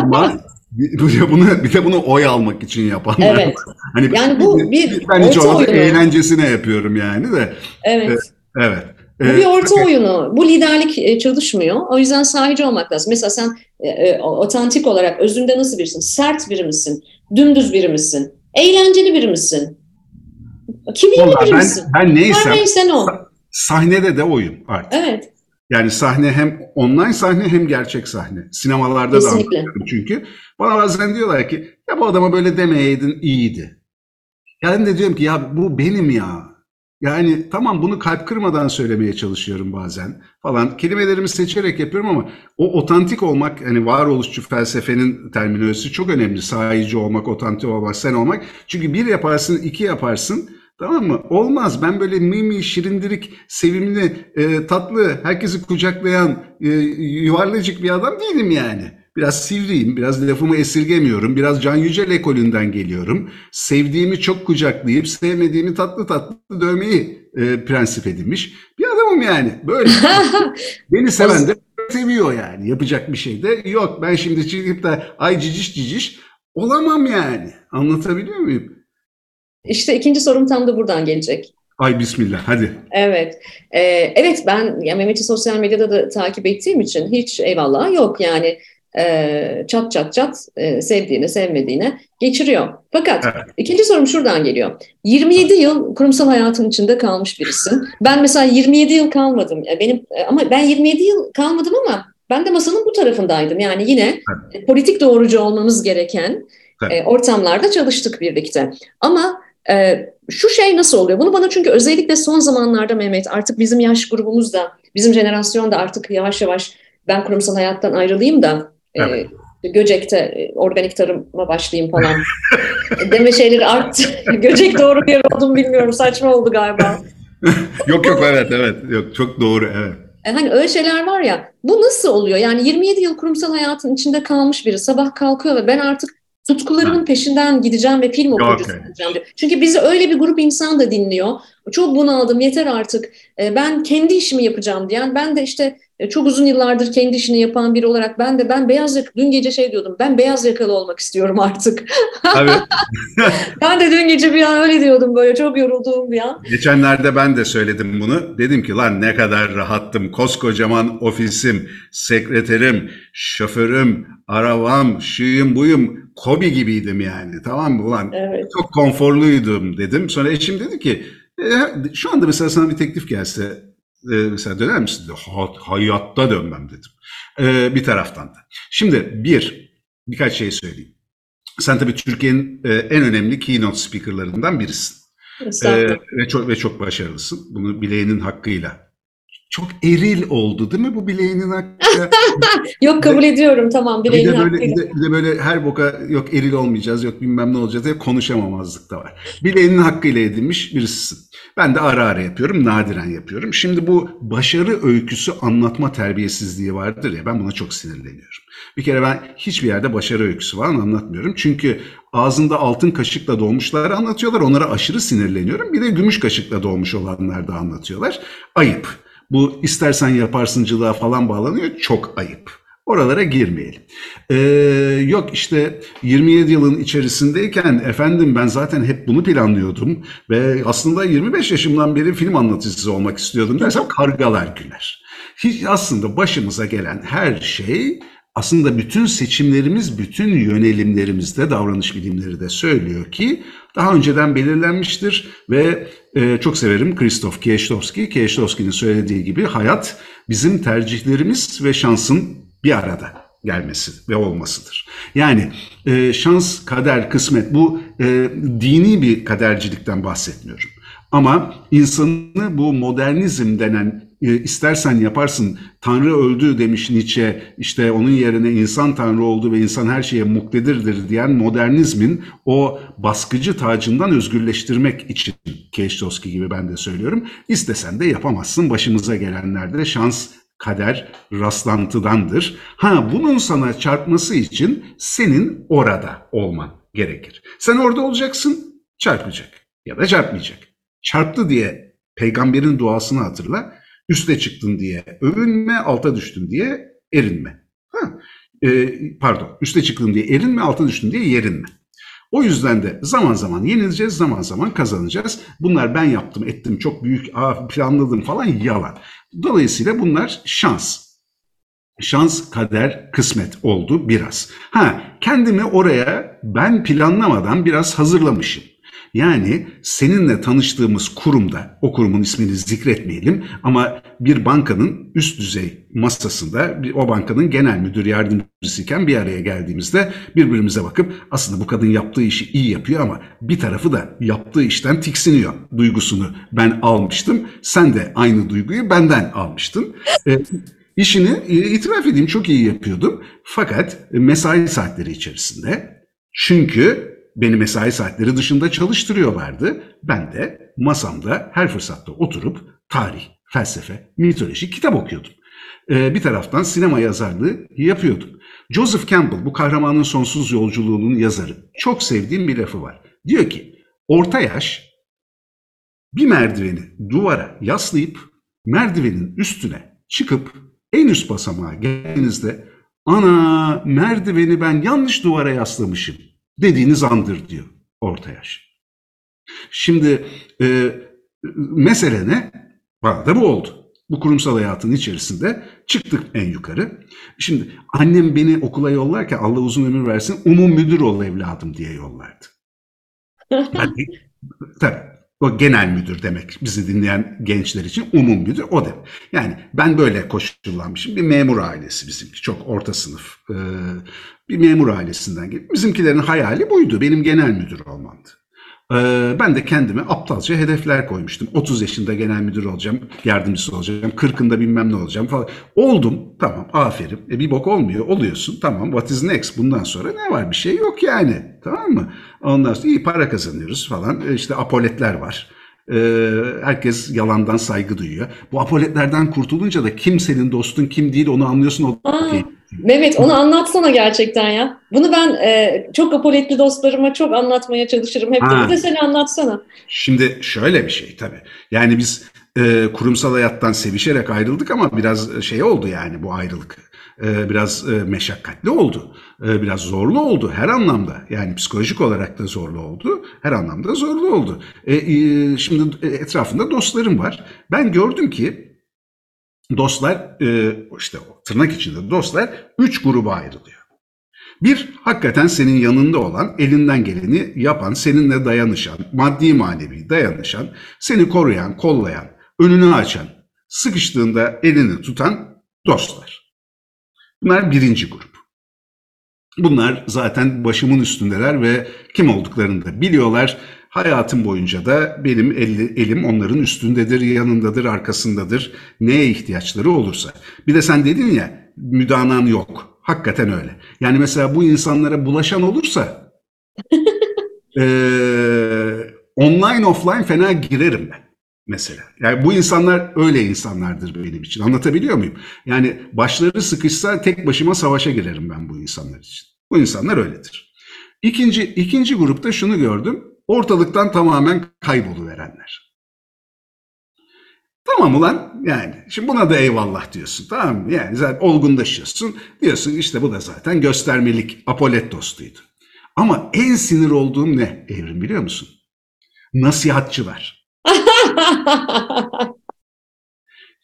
Speaker 2: Ama bir de bunu bir de bunu oy almak için yapanlar.
Speaker 1: Evet.
Speaker 2: Hani
Speaker 1: Yani bu bir
Speaker 2: ben hiç
Speaker 1: orta
Speaker 2: olmazsa eğlencesine yapıyorum yani de.
Speaker 1: Evet.
Speaker 2: Evet.
Speaker 1: Bu
Speaker 2: Ee,
Speaker 1: bir orta oyunu. Bu liderlik e, çalışmıyor. O yüzden sahici olmak lazım. Mesela sen e, e, otantik olarak özünde nasıl birisin? Sert biri misin? Dümdüz biri misin? Eğlenceli biri misin? Kibirli
Speaker 2: vallahi
Speaker 1: biri
Speaker 2: ben, ben neysem
Speaker 1: neysen o.
Speaker 2: sahnede de oyum artık.
Speaker 1: Evet.
Speaker 2: Yani sahne hem online sahne hem gerçek sahne. Sinemalarda da
Speaker 1: Kesinlikle.
Speaker 2: anlatıyorum çünkü. Bana bazen diyorlar ki ya bu adama böyle demeyeydin iyiydi. Yani de diyorum ki ya bu benim ya. Yani tamam bunu kalp kırmadan söylemeye çalışıyorum bazen falan. Kelimelerimi seçerek yapıyorum ama o otantik olmak hani varoluşçu felsefenin terminolojisi çok önemli. Sahici olmak, otantik olmak, sen olmak. Çünkü bir yaparsın, iki yaparsın. Tamam mı? Olmaz. Ben böyle mimi, şirindirik, sevimli, e, tatlı, herkesi kucaklayan, e, yuvarlacık bir adam değilim yani. Biraz sivriyim, biraz lafımı esirgemiyorum, biraz Can Yücel ekolünden geliyorum. Sevdiğimi çok kucaklayıp, sevmediğimi tatlı tatlı dövmeyi e, prensip edinmiş bir adamım yani. Böyle. Beni seven de seviyor yani. Yapacak bir şey de yok. Ben şimdi çıkıp da ay ciciş ciciş olamam yani. Anlatabiliyor muyum?
Speaker 1: İşte ikinci sorum tam da buradan gelecek.
Speaker 2: Ay bismillah hadi.
Speaker 1: Evet. Ee, evet ben ya Mehmet'i sosyal medyada da takip ettiğim için hiç eyvallah yok yani e, çat çat çat e, sevdiğine sevmediğine geçiriyor. Fakat
Speaker 2: Evet.
Speaker 1: ikinci sorum şuradan geliyor. 27 yıl kurumsal hayatın içinde kalmış birisin. Ben mesela 27 yıl kalmadım. Ya Benim e, ama ben 27 yıl kalmadım ama ben de masanın bu tarafındaydım. Yani yine e, politik doğrucu olmamız gereken
Speaker 2: Evet.
Speaker 1: e, ortamlarda çalıştık birlikte. Ama e, şu şey nasıl oluyor? Bunu bana çünkü özellikle son zamanlarda Mehmet artık bizim yaş grubumuz da bizim jenerasyon da artık yavaş yavaş ben kurumsal hayattan ayrılayım da e,
Speaker 2: Evet.
Speaker 1: Göcek'te e, organik tarıma başlayayım falan deme şeyleri arttı. Göcek doğru bir yer oldu mu bilmiyorum saçma oldu galiba.
Speaker 2: yok yok evet evet yok çok doğru evet.
Speaker 1: E, Hani öyle şeyler var ya bu nasıl oluyor? Yani 27 yıl kurumsal hayatın içinde kalmış biri sabah kalkıyor ve ben artık tutkularımın peşinden gideceğim ve film okuyucusu
Speaker 2: evet.
Speaker 1: olacağım diyor. Çünkü bizi öyle bir grup insan da dinliyor. Çok bunaldım yeter artık E, ben kendi işimi yapacağım diyen ben de işte e, çok uzun yıllardır kendi işini yapan biri olarak ben de ben beyaz yakalı dün gece şey diyordum ben beyaz yakalı olmak istiyorum artık. Ben de dün gece bir an öyle diyordum böyle çok yorulduğum bir an.
Speaker 2: Geçenlerde ben de söyledim bunu. Dedim ki lan ne kadar rahattım. Koskocaman ofisim, sekreterim, şoförüm, arabam, şuyum buyum. Kobi gibiydim yani. Tamam mı? Ulan
Speaker 1: Evet.
Speaker 2: çok konforluydum dedim. Sonra eşim dedi ki "E, şu anda mesela sana bir teklif gelse e, mesela döner misin? "Ha- hayatta dönmem dedim. E, bir taraftan da. Şimdi bir, birkaç şey söyleyeyim. Sen tabii Türkiye'nin e, en önemli keynote speakerlarından birisin. Ee, ve çok ve çok başarılısın. Bunu bileğinin hakkıyla. Çok eril oldu değil mi bu bileğinin hakkıyla?
Speaker 1: Yok kabul ediyorum tamam
Speaker 2: bir,
Speaker 1: bileğin
Speaker 2: de böyle,
Speaker 1: hakkıyla.
Speaker 2: bir, de, bir de böyle her boka yok eril olmayacağız, yok bilmem ne olacağız diye konuşamamazlık da var. Bileğinin hakkıyla edinmiş birisisin. Ben de ara ara yapıyorum, nadiren yapıyorum. Şimdi bu başarı öyküsü anlatma terbiyesizliği vardır ya ben buna çok sinirleniyorum. Bir kere ben hiçbir yerde başarı öyküsü var anlatmıyorum. Çünkü ağzında altın kaşıkla doğmuşları anlatıyorlar. Onlara aşırı sinirleniyorum. Bir de gümüş kaşıkla doğmuş olanlar da anlatıyorlar. Ayıp. Bu istersen yaparsıncılığa falan bağlanıyor. Çok ayıp. Oralara girmeyelim. Ee, yok işte 27 yılın içerisindeyken efendim ben zaten hep bunu planlıyordum ve aslında 25 yaşımdan beri film anlatıcısı olmak istiyordum dersem kargalar güler. Hiç aslında başımıza gelen her şey aslında bütün seçimlerimiz, bütün yönelimlerimizde davranış bilimleri de söylüyor ki daha önceden belirlenmiştir ve e, çok severim Krzysztof Kieślowski. Kieślowski'nin söylediği gibi hayat bizim tercihlerimiz ve şansın bir arada gelmesi ve olmasıdır. Yani e, şans, kader, kısmet bu e, dini bir kadercilikten bahsetmiyorum. Ama insanı bu modernizm denen e, istersen yaparsın Tanrı öldü demiş Nietzsche işte onun yerine insan Tanrı oldu ve insan her şeye muktedirdir diyen modernizmin o baskıcı tacından özgürleştirmek için Keştoski gibi ben de söylüyorum. İstesen de yapamazsın başımıza gelenlerde şans kader rastlantıdandır. Ha bunun sana çarpması için senin orada olman gerekir. Sen orada olacaksın çarpacak ya da çarpmayacak. Çarptı diye peygamberin duasını hatırla. Üste çıktın diye övünme, alta düştün diye erinme. Ha, e, pardon, üste çıktın diye erinme, alta düştün diye yerinme. O yüzden de zaman zaman yenileceğiz, zaman zaman kazanacağız. Bunlar ben yaptım, ettim, çok büyük planladım falan yalan. Dolayısıyla bunlar şans. Şans, kader, kısmet oldu biraz. Ha, kendimi oraya ben planlamadan biraz hazırlamışım. Yani seninle tanıştığımız kurumda, o kurumun ismini zikretmeyelim ama bir bankanın üst düzey masasında o bankanın genel müdür yardımcısıyken bir araya geldiğimizde birbirimize bakıp aslında bu kadın yaptığı işi iyi yapıyor ama bir tarafı da yaptığı işten tiksiniyor duygusunu ben almıştım. Sen de aynı duyguyu benden almıştın. E, işini e, itiraf edeyim çok iyi yapıyordum. Fakat mesai saatleri içerisinde çünkü Beni mesai saatleri dışında çalıştırıyorlardı. Ben de masamda her fırsatta oturup tarih, felsefe, mitoloji kitap okuyordum. Ee, bir taraftan sinema yazarlığı yapıyordum. Joseph Campbell bu kahramanın sonsuz yolculuğunun yazarı. Çok sevdiğim bir lafı var. Diyor ki orta yaş bir merdiveni duvara yaslayıp merdivenin üstüne çıkıp en üst basamağa geldiğinizde ana merdiveni ben yanlış duvara yaslamışım dediğiniz andır diyor orta yaş. Şimdi e, mesele ne? Bana da bu oldu. Bu kurumsal hayatın içerisinde çıktık en yukarı. Şimdi annem beni okula yollarken Allah uzun ömür versin umum müdür ol evladım diye yollardı. Yani, tabii o genel müdür demek bizi dinleyen gençler için umum müdür o demek. Yani ben böyle koşullanmışım bir memur ailesi bizimki çok orta sınıf bir memur ailesinden gelip bizimkilerin hayali buydu benim genel müdür olmamdı. Ee, ben de kendime aptalca hedefler koymuştum. 30 yaşında genel müdür olacağım, yardımcısı olacağım, 40'ında bilmem ne olacağım falan. Oldum, tamam aferin. E, bir bok olmuyor, oluyorsun. Tamam, what is next? Bundan sonra ne var? Bir şey yok yani. Tamam mı? Ondan sonra iyi para kazanıyoruz falan. E, işte apoletler var. Ee, herkes yalandan saygı duyuyor. Bu apoletlerden kurtulunca da kim senin dostun kim değil onu anlıyorsun. O
Speaker 1: Aa, Mehmet onu anlatsana gerçekten ya. Bunu ben e, çok apoletli dostlarıma çok anlatmaya çalışırım. Hep de, bir de seni anlatsana.
Speaker 2: Şimdi şöyle bir şey tabii. Yani biz e, kurumsal hayattan sevişerek ayrıldık ama biraz şey oldu yani bu ayrılık. E, biraz e, meşakkatli oldu. E, biraz zorlu oldu her anlamda. Yani psikolojik olarak da zorlu oldu. Her anlamda zorlu oldu. E, e, şimdi etrafında dostlarım var. Ben gördüm ki dostlar e, işte tırnak içinde dostlar üç gruba ayrılıyor. Bir, hakikaten senin yanında olan, elinden geleni yapan, seninle dayanışan, maddi manevi dayanışan, seni koruyan, kollayan, önünü açan, sıkıştığında elini tutan dostlar. Bunlar birinci grup. Bunlar zaten başımın üstündeler ve kim olduklarını da biliyorlar. Hayatım boyunca da benim el, elim onların üstündedir, yanındadır, arkasındadır. Neye ihtiyaçları olursa. Bir de sen dedin ya müdanan yok. Hakikaten öyle. Yani mesela bu insanlara bulaşan olursa e, online offline fena girerim ben mesela. Yani bu insanlar öyle insanlardır benim için. Anlatabiliyor muyum? Yani başları sıkışsa tek başıma savaşa girerim ben bu insanlar için. Bu insanlar öyledir. İkinci, ikinci grupta şunu gördüm. Ortalıktan tamamen kayboluverenler. Tamam ulan yani şimdi buna da eyvallah diyorsun tamam mı? Yani zaten olgunlaşıyorsun diyorsun işte bu da zaten göstermelik apolet dostuydu. Ama en sinir olduğum ne Evrim biliyor musun? Nasihatçılar.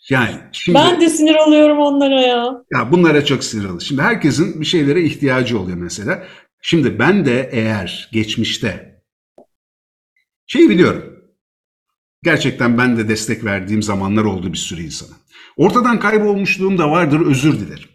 Speaker 1: Yani şimdi, ben de sinir oluyorum onlara ya.
Speaker 2: Ya bunlara çok sinir oluyorum. Şimdi herkesin bir şeylere ihtiyacı oluyor mesela. Şimdi ben de eğer geçmişte şeyi biliyorum. Gerçekten ben de destek verdiğim zamanlar oldu bir sürü insana. Ortadan kaybolmuşluğum da vardır özür dilerim.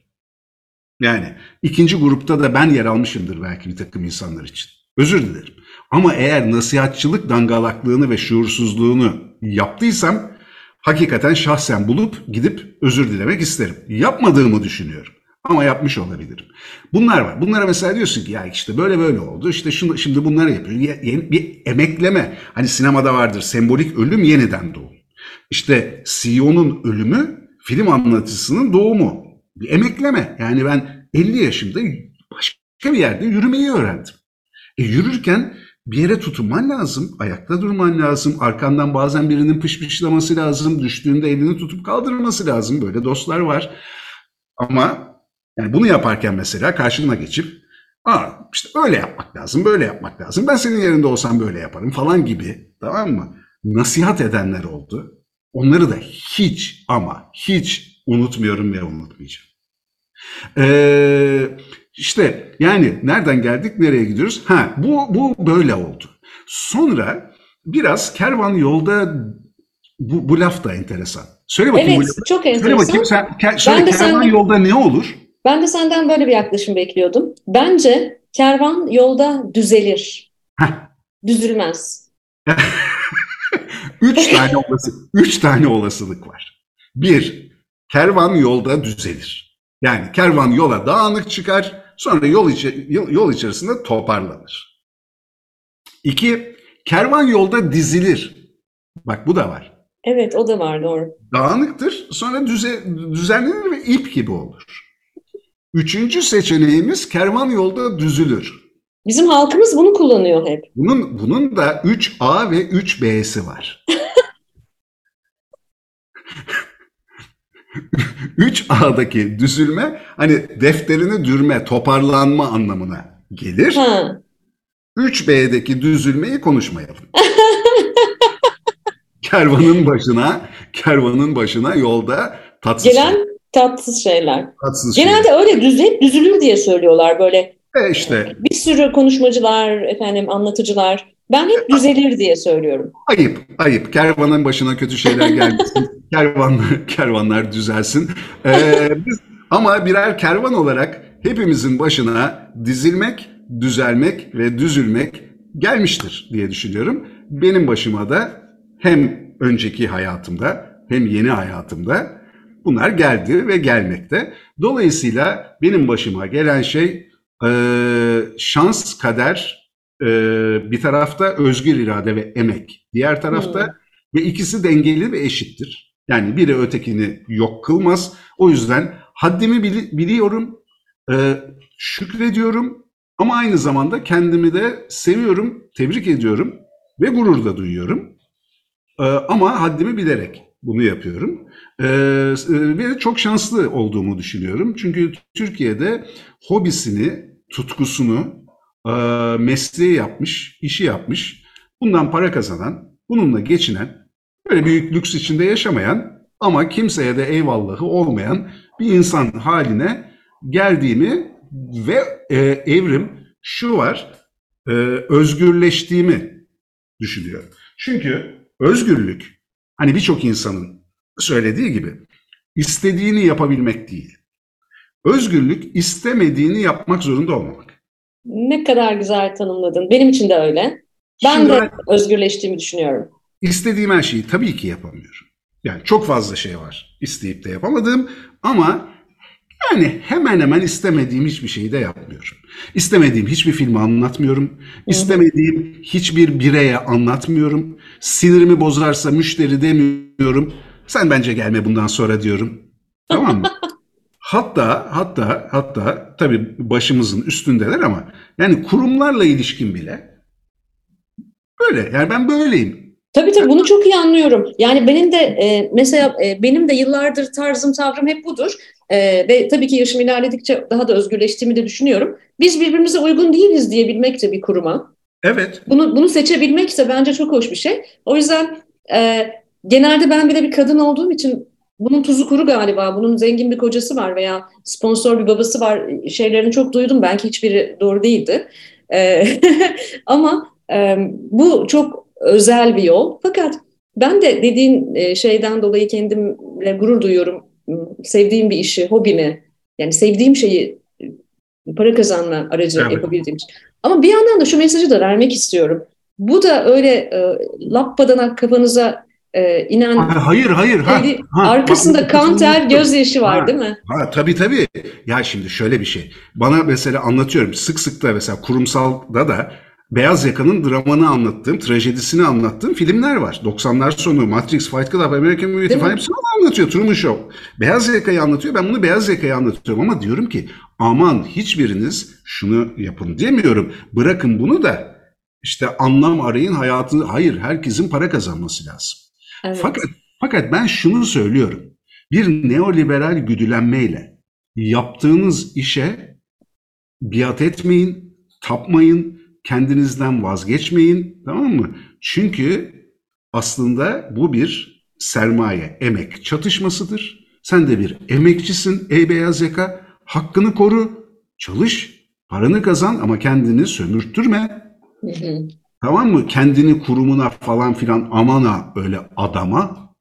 Speaker 2: Yani ikinci grupta da ben yer almışımdır belki bir takım insanlar için. Özür dilerim. Ama eğer nasihatçılık dangalaklığını ve şuursuzluğunu yaptıysam hakikaten şahsen bulup gidip özür dilemek isterim. Yapmadığımı düşünüyorum. Ama yapmış olabilirim. Bunlar var. Bunlara mesela diyorsun ki ya işte böyle böyle oldu. İşte şunu, şimdi bunları yapıyor. Yeni, bir emekleme. Hani sinemada vardır sembolik ölüm yeniden doğum. İşte CEO'nun ölümü film anlatısının doğumu. Bir emekleme. Yani ben 50 yaşımda başka bir yerde yürümeyi öğrendim. E yürürken bir yere tutunman lazım, ayakta durman lazım, arkandan bazen birinin pışpışlaması lazım, düştüğünde elini tutup kaldırması lazım. Böyle dostlar var. Ama yani bunu yaparken mesela karşına geçip Aa, işte öyle yapmak lazım, böyle yapmak lazım. Ben senin yerinde olsam böyle yaparım falan gibi tamam mı? Nasihat edenler oldu. Onları da hiç ama hiç unutmuyorum ve unutmayacağım. Ee, işte yani nereden geldik nereye gidiyoruz? Ha bu bu böyle oldu. Sonra biraz kervan yolda bu, bu laf da enteresan. Söyle bakayım
Speaker 1: evet,
Speaker 2: bu
Speaker 1: çok enteresan.
Speaker 2: Söyle bakayım sen ke, söyle,
Speaker 1: ben de
Speaker 2: kervan
Speaker 1: senden,
Speaker 2: yolda ne olur?
Speaker 1: Ben de senden böyle bir yaklaşım bekliyordum. Bence kervan yolda düzelir.
Speaker 2: Heh.
Speaker 1: Düzülmez.
Speaker 2: üç tane olası, üç tane olasılık var. Bir, kervan yolda düzelir. Yani kervan yola dağınık çıkar, sonra yol, içi, yol, yol içerisinde toparlanır. İki, kervan yolda dizilir. Bak bu da var.
Speaker 1: Evet o da var doğru.
Speaker 2: Dağınıktır, sonra düze, düzenlenir ve ip gibi olur. Üçüncü seçeneğimiz kervan yolda düzülür.
Speaker 1: Bizim halkımız bunu kullanıyor hep.
Speaker 2: Bunun bunun da 3A ve 3B'si var. 3A'daki düzülme hani defterini dürme, toparlanma anlamına gelir.
Speaker 1: Ha.
Speaker 2: 3B'deki düzülmeyi konuşmayalım. kervanın başına, kervanın başına yolda tatsız
Speaker 1: Gelen şey. Tatsız şeyler.
Speaker 2: Tatsız
Speaker 1: Genelde
Speaker 2: şeyler.
Speaker 1: öyle düzleyip düzülür diye söylüyorlar böyle.
Speaker 2: E işte.
Speaker 1: Bir sürü konuşmacılar, efendim anlatıcılar. Ben hep düzelir diye söylüyorum.
Speaker 2: Ayıp, ayıp. Kervanın başına kötü şeyler gelmesin. kervanlar, kervanlar düzelsin. Ee, biz, ama birer kervan olarak hepimizin başına dizilmek, düzelmek ve düzülmek gelmiştir diye düşünüyorum. Benim başıma da hem önceki hayatımda hem yeni hayatımda bunlar geldi ve gelmekte. Dolayısıyla benim başıma gelen şey e, şans, kader, e, bir tarafta özgür irade ve emek, diğer tarafta hmm. ve ikisi dengeli ve eşittir. Yani biri ötekini yok kılmaz. O yüzden haddimi bili, biliyorum, e, şükrediyorum ama aynı zamanda kendimi de seviyorum, tebrik ediyorum ve gurur da duyuyorum. E, ama haddimi bilerek bunu yapıyorum. Ee, ve çok şanslı olduğumu düşünüyorum. Çünkü Türkiye'de hobisini, tutkusunu, e, mesleği yapmış, işi yapmış, bundan para kazanan, bununla geçinen, böyle büyük lüks içinde yaşamayan ama kimseye de eyvallahı olmayan bir insan haline geldiğimi ve e, evrim şu var, e, özgürleştiğimi düşünüyorum. Çünkü özgürlük, hani birçok insanın söylediği gibi istediğini yapabilmek değil. Özgürlük istemediğini yapmak zorunda olmamak.
Speaker 1: Ne kadar güzel tanımladın. Benim için de öyle. Ben Şimdi de ben özgürleştiğimi düşünüyorum.
Speaker 2: İstediğim her şeyi tabii ki yapamıyorum. Yani çok fazla şey var isteyip de yapamadığım ama yani hemen hemen istemediğim hiçbir şeyi de yapmıyorum. İstemediğim hiçbir filmi anlatmıyorum. İstemediğim hiçbir bireye anlatmıyorum. Sinirimi bozarsa müşteri demiyorum. Sen bence gelme bundan sonra diyorum. Tamam mı? hatta hatta hatta tabii başımızın üstündeler ama yani kurumlarla ilişkin bile böyle. Yani ben böyleyim.
Speaker 1: Tabii tabii bunu çok iyi anlıyorum. Yani benim de e, mesela e, benim de yıllardır tarzım tavrım hep budur. E, ve tabii ki yaşım ilerledikçe daha da özgürleştiğimi de düşünüyorum. Biz birbirimize uygun değiliz diyebilmek de bir kuruma.
Speaker 2: Evet.
Speaker 1: Bunu bunu seçebilmek de bence çok hoş bir şey. O yüzden e, genelde ben bir de bir kadın olduğum için bunun tuzu kuru galiba. Bunun zengin bir kocası var veya sponsor bir babası var. Şeylerini çok duydum. Belki hiçbiri doğru değildi. E, ama e, bu çok özel bir yol. Fakat ben de dediğin e, şeyden dolayı kendimle gurur duyuyorum. Sevdiğim bir işi, hobimi, yani sevdiğim şeyi para kazanma aracı evet. yapabildiğim için. Ama bir yandan da şu mesajı da vermek istiyorum. Bu da öyle e, lappadan kafanıza e, inen...
Speaker 2: Hayır, hayır. Ha,
Speaker 1: ha, arkasında bak, kan ter, gözyaşı var
Speaker 2: ha,
Speaker 1: değil mi?
Speaker 2: Ha, tabii tabii. Ya şimdi şöyle bir şey. Bana mesela anlatıyorum. Sık sık da mesela kurumsalda da Beyaz Yaka'nın dramanı anlattığım, trajedisini anlattığım filmler var. 90'lar sonu, Matrix, Fight Club, American Beauty falan hepsini anlatıyor. Truman Show. Beyaz Yaka'yı anlatıyor. Ben bunu Beyaz Yaka'yı anlatıyorum ama diyorum ki aman hiçbiriniz şunu yapın demiyorum. Bırakın bunu da işte anlam arayın hayatı. Hayır herkesin para kazanması lazım. Evet. Fakat, fakat ben şunu söylüyorum. Bir neoliberal güdülenmeyle yaptığınız işe biat etmeyin, tapmayın, kendinizden vazgeçmeyin tamam mı? Çünkü aslında bu bir sermaye, emek çatışmasıdır. Sen de bir emekçisin ey beyaz yaka. Hakkını koru, çalış, paranı kazan ama kendini. Hı hı. Tamam mı? Kendini kurumuna falan filan amana öyle adama.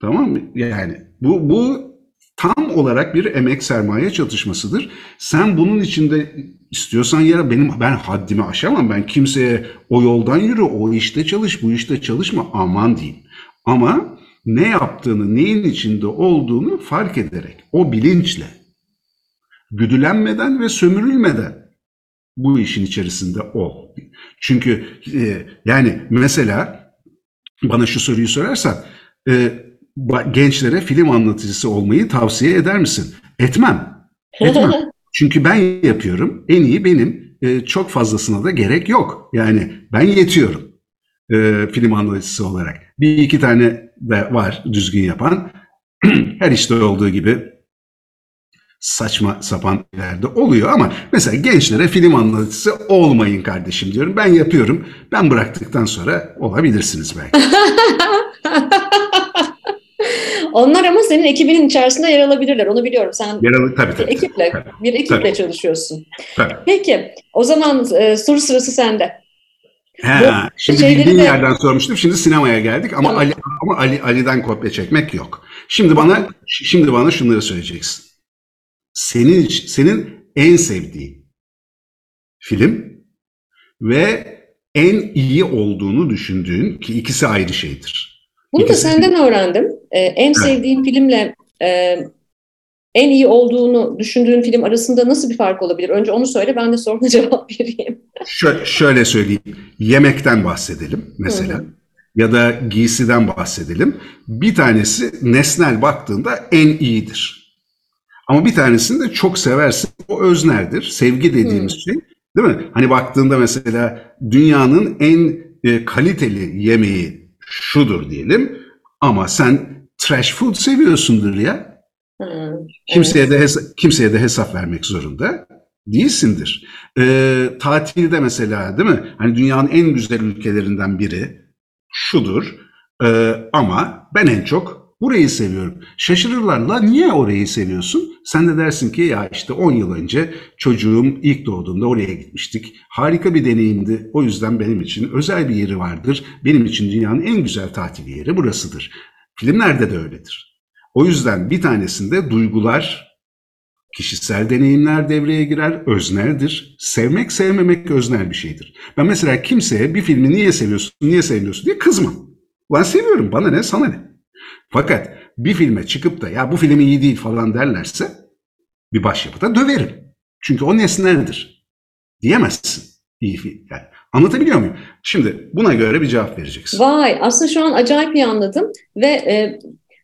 Speaker 2: Tamam mı? Yani bu bu tam olarak bir emek sermaye çatışmasıdır. Sen bunun içinde istiyorsan yara benim ben haddimi aşamam. Ben kimseye o yoldan yürü, o işte çalış, bu işte çalışma aman diyeyim. Ama ne yaptığını, neyin içinde olduğunu fark ederek, o bilinçle, güdülenmeden ve sömürülmeden bu işin içerisinde ol. Çünkü e, yani mesela bana şu soruyu sorarsan e, gençlere film anlatıcısı olmayı tavsiye eder misin? Etmem. Etmem. Çünkü ben yapıyorum. En iyi benim. E, çok fazlasına da gerek yok. Yani ben yetiyorum e, film anlatıcısı olarak. Bir iki tane de var düzgün yapan. Her işte olduğu gibi saçma sapan yerde oluyor ama mesela gençlere film anlatıcısı olmayın kardeşim diyorum. Ben yapıyorum. Ben bıraktıktan sonra olabilirsiniz belki.
Speaker 1: Onlar ama senin ekibinin içerisinde yer alabilirler. Onu biliyorum. Sen
Speaker 2: yer al tabii, tabii,
Speaker 1: bir ekiple,
Speaker 2: tabii,
Speaker 1: bir ekiple tabii. çalışıyorsun. Tabii. Peki, o zaman e, soru sırası sende.
Speaker 2: He, şimdi bildiğin de... yerden sormuştum. Şimdi sinemaya geldik ama tamam. Ali ama Ali Ali'den kopya çekmek yok. Şimdi bana şimdi bana şunları söyleyeceksin. Senin senin en sevdiğin film ve en iyi olduğunu düşündüğün ki ikisi ayrı şeydir.
Speaker 1: Bunu ikisi... da senden öğrendim. Ee, en evet. sevdiğim filmle e, en iyi olduğunu düşündüğün film arasında nasıl bir fark olabilir? Önce onu söyle, ben de soruna cevap vereyim.
Speaker 2: Şöyle, şöyle söyleyeyim. Yemekten bahsedelim mesela. Hı hı. Ya da giysiden bahsedelim. Bir tanesi nesnel baktığında en iyidir. Ama bir tanesini de çok seversin. O öznerdir. Sevgi dediğimiz hmm. şey. Değil mi? Hani baktığında mesela dünyanın en e, kaliteli yemeği şudur diyelim. Ama sen trash food seviyorsundur ya. Hmm, kimseye evet. de hesa- kimseye de hesap vermek zorunda değilsindir. Ee, tatilde mesela değil mi? Hani dünyanın en güzel ülkelerinden biri şudur. Ee, ama ben en çok burayı seviyorum. Şaşırırlar la niye orayı seviyorsun? Sen de dersin ki ya işte 10 yıl önce çocuğum ilk doğduğunda oraya gitmiştik. Harika bir deneyimdi. O yüzden benim için özel bir yeri vardır. Benim için dünyanın en güzel tatil yeri burasıdır. Filmlerde de öyledir. O yüzden bir tanesinde duygular, kişisel deneyimler devreye girer, özneldir. Sevmek, sevmemek öznel bir şeydir. Ben mesela kimseye bir filmi niye seviyorsun, niye sevmiyorsun diye kızmam. Ben seviyorum, bana ne, sana ne. Fakat bir filme çıkıp da ya bu film iyi değil falan derlerse bir başyapıta döverim. Çünkü o nesnedir. Diyemezsin. İyi film. Yani anlatabiliyor muyum? Şimdi buna göre bir cevap vereceksin.
Speaker 1: Vay aslında şu an acayip iyi anladım ve e,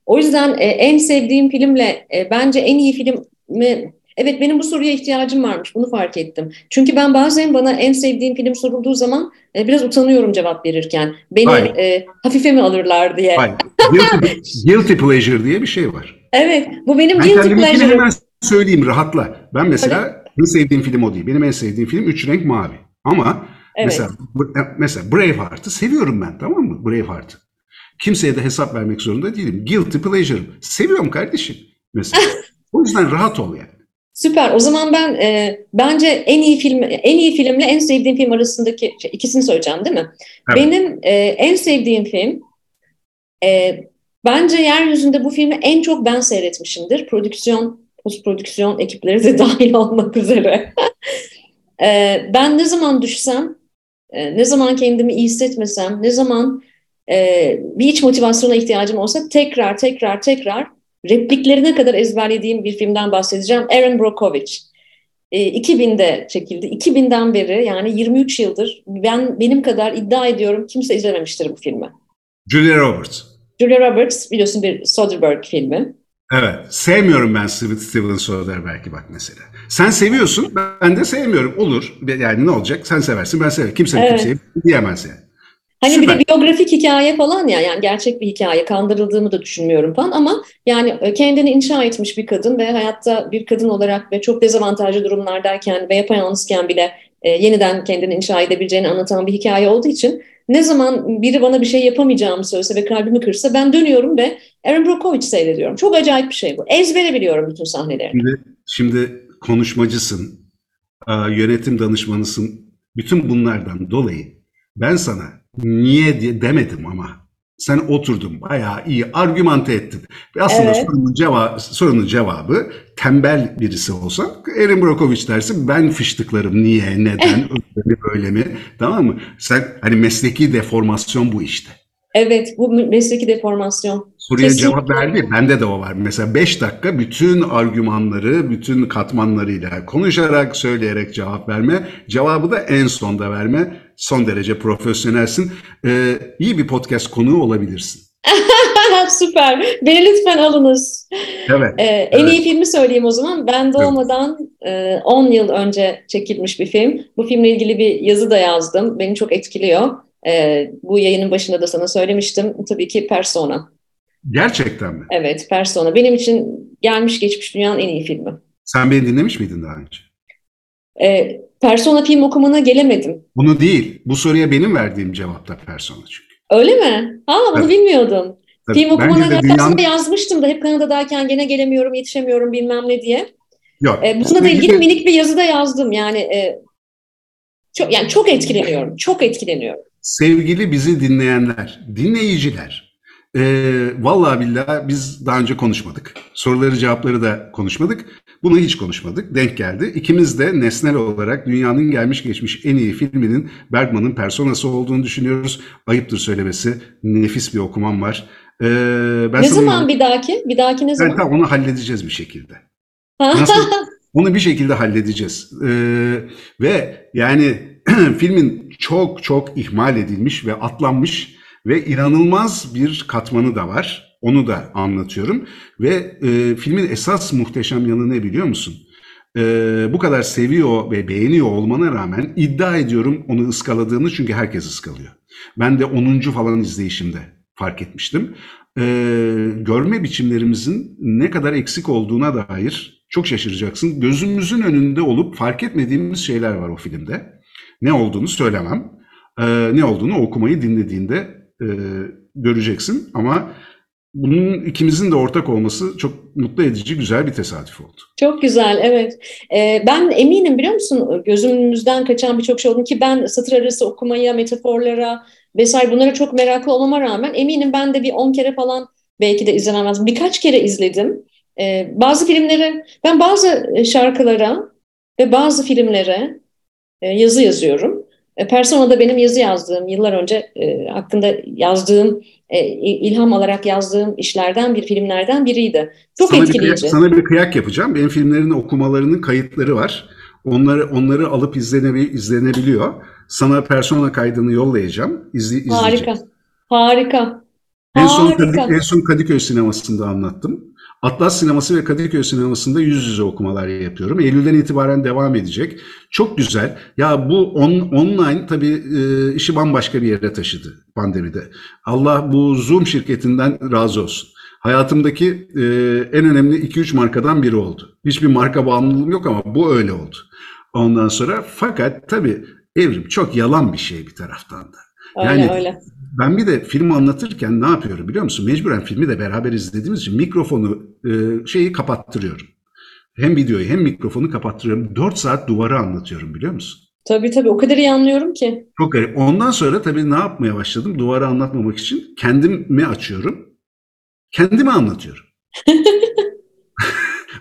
Speaker 1: o yüzden e, en sevdiğim filmle e, bence en iyi filmi Evet benim bu soruya ihtiyacım varmış bunu fark ettim. Çünkü ben bazen bana en sevdiğim film sorulduğu zaman e, biraz utanıyorum cevap verirken. Beni e, hafife mi alırlar diye.
Speaker 2: Hayır. Guilty, guilty pleasure diye bir şey var.
Speaker 1: Evet bu benim ben guilty pleasure.
Speaker 2: Ben söyleyeyim rahatla. Ben mesela Öyle. en sevdiğim film o değil. Benim en sevdiğim film Üç Renk Mavi. Ama evet. mesela, mesela Braveheart'ı seviyorum ben tamam mı? Braveheart'ı. Kimseye de hesap vermek zorunda değilim. Guilty pleasure. Seviyorum kardeşim mesela. o yüzden rahat ol yani.
Speaker 1: Süper. O zaman ben e, bence en iyi film, en iyi filmle en sevdiğim film arasındaki şey, ikisini söyleyeceğim, değil mi? Evet. Benim e, en sevdiğim film, e, bence yeryüzünde bu filmi en çok ben seyretmişimdir. Prodüksiyon post prodüksiyon ekipleri de dahil olmak üzere. e, ben ne zaman düşsem, e, ne zaman kendimi iyi hissetmesem, ne zaman e, bir iç motivasyona ihtiyacım olsa tekrar tekrar tekrar repliklerine kadar ezberlediğim bir filmden bahsedeceğim. Aaron Brockovich. E, 2000'de çekildi. 2000'den beri yani 23 yıldır ben benim kadar iddia ediyorum kimse izlememiştir bu filmi.
Speaker 2: Julia Roberts.
Speaker 1: Julia Roberts biliyorsun bir Soderbergh filmi.
Speaker 2: Evet. Sevmiyorum ben Steven Soderbergh'i bak mesela. Sen seviyorsun, ben de sevmiyorum. Olur. Yani ne olacak? Sen seversin, ben severim. Kimse evet. kimseye diyemez yani.
Speaker 1: Hani Süper. bir de biyografik hikaye falan ya yani gerçek bir hikaye kandırıldığımı da düşünmüyorum falan ama yani e, kendini inşa etmiş bir kadın ve hayatta bir kadın olarak ve çok dezavantajlı durumlardayken ve yapayalnızken bile e, yeniden kendini inşa edebileceğini anlatan bir hikaye olduğu için ne zaman biri bana bir şey yapamayacağımı söylese ve kalbimi kırsa ben dönüyorum ve Aaron Brockovich seyrediyorum. Çok acayip bir şey bu. Ezbere biliyorum bütün sahnelerini.
Speaker 2: Şimdi, şimdi konuşmacısın, yönetim danışmanısın. Bütün bunlardan dolayı ben sana niye diye demedim ama sen oturdun bayağı iyi argümante ettin. Ve aslında evet. sorunun, cevabı, sorunun cevabı tembel birisi olsa Erin Brockovich dersin ben fıştıklarım niye neden öyle mi böyle mi tamam mı? Sen hani mesleki deformasyon bu işte.
Speaker 1: Evet bu mesleki deformasyon.
Speaker 2: Soruya Kesinlikle. cevap verdi. Bende de o var. Mesela 5 dakika bütün argümanları, bütün katmanlarıyla konuşarak, söyleyerek cevap verme. Cevabı da en sonda verme. Son derece profesyonelsin. Ee, iyi bir podcast konuğu olabilirsin.
Speaker 1: Süper. Beni lütfen alınız.
Speaker 2: Evet.
Speaker 1: Ee, en evet. iyi filmi söyleyeyim o zaman. Ben doğmadan 10 e, yıl önce çekilmiş bir film. Bu filmle ilgili bir yazı da yazdım. Beni çok etkiliyor. E, bu yayının başında da sana söylemiştim. Tabii ki Persona.
Speaker 2: Gerçekten mi?
Speaker 1: Evet, Persona. Benim için gelmiş geçmiş dünyanın en iyi filmi.
Speaker 2: Sen beni dinlemiş miydin daha önce?
Speaker 1: E, Persona film okumana gelemedim.
Speaker 2: Bunu değil. Bu soruya benim verdiğim cevapta Persona çünkü.
Speaker 1: Öyle mi? Ha bunu evet. bilmiyordum. Tabii, film okumana dünyanın... yazmıştım da hep Kanada'dayken gene gelemiyorum, yetişemiyorum bilmem ne diye. Yok. E, bununla da ilgili minik bir yazı da yazdım. Yani e, çok yani çok etkileniyorum. Çok etkileniyorum.
Speaker 2: Sevgili bizi dinleyenler, dinleyiciler, e, vallahi billahi biz daha önce konuşmadık. Soruları cevapları da konuşmadık. Bunu hiç konuşmadık. Denk geldi. İkimiz de nesnel olarak dünyanın gelmiş geçmiş en iyi filminin Bergman'ın personası olduğunu düşünüyoruz. Ayıptır söylemesi. Nefis bir okumam var.
Speaker 1: Ee, ben ne zaman onu, bir dahaki? Bir dahaki ne zaman?
Speaker 2: Tamam, onu halledeceğiz bir şekilde. Nasıl? onu bir şekilde halledeceğiz. Ee, ve yani filmin çok çok ihmal edilmiş ve atlanmış ve inanılmaz bir katmanı da var. Onu da anlatıyorum. Ve e, filmin esas muhteşem yanı ne biliyor musun? E, bu kadar seviyor ve beğeniyor olmana rağmen iddia ediyorum onu ıskaladığını çünkü herkes ıskalıyor. Ben de 10. falan izleyişimde fark etmiştim. E, görme biçimlerimizin ne kadar eksik olduğuna dair çok şaşıracaksın. Gözümüzün önünde olup fark etmediğimiz şeyler var o filmde. Ne olduğunu söylemem. E, ne olduğunu okumayı dinlediğinde e, göreceksin. Ama bunun ikimizin de ortak olması çok mutlu edici, güzel bir tesadüf oldu.
Speaker 1: Çok güzel, evet. Ee, ben eminim biliyor musun gözümüzden kaçan birçok şey oldu ki ben satır arası okumaya, metaforlara vesaire bunlara çok meraklı olmama rağmen eminim ben de bir 10 kere falan belki de izlemem lazım. Birkaç kere izledim. Ee, bazı filmleri, ben bazı şarkılara ve bazı filmlere e, yazı yazıyorum. E, Persona'da benim yazı yazdığım, yıllar önce e, hakkında yazdığım, e, ilham alarak yazdığım işlerden bir filmlerden biriydi. Çok
Speaker 2: sana
Speaker 1: etkileyici.
Speaker 2: Bir kıyak, sana bir kıyak yapacağım. Benim filmlerin okumalarının kayıtları var. Onları onları alıp izlenebil, izlenebiliyor. Sana Persona kaydını yollayacağım. İzle,
Speaker 1: Harika. Harika.
Speaker 2: En son, Kadık, en son Kadıköy sinemasında anlattım. Atlas Sineması ve Kadıköy Sineması'nda yüz yüze okumalar yapıyorum. Eylül'den itibaren devam edecek. Çok güzel. Ya bu on, online tabii e, işi bambaşka bir yere taşıdı pandemide. Allah bu Zoom şirketinden razı olsun. Hayatımdaki e, en önemli 2-3 markadan biri oldu. Hiçbir marka bağımlılığım yok ama bu öyle oldu. Ondan sonra fakat tabii evrim çok yalan bir şey bir taraftan da.
Speaker 1: Öyle yani öyle.
Speaker 2: Ben bir de filmi anlatırken ne yapıyorum biliyor musun? Mecburen filmi de beraber izlediğimiz için mikrofonu e, şeyi kapattırıyorum. Hem videoyu hem mikrofonu kapattırıyorum. 4 saat duvara anlatıyorum biliyor musun?
Speaker 1: Tabii tabii o kadar iyi anlıyorum ki.
Speaker 2: Çok garip. Ondan sonra tabii ne yapmaya başladım? Duvara anlatmamak için kendimi açıyorum. Kendimi anlatıyorum.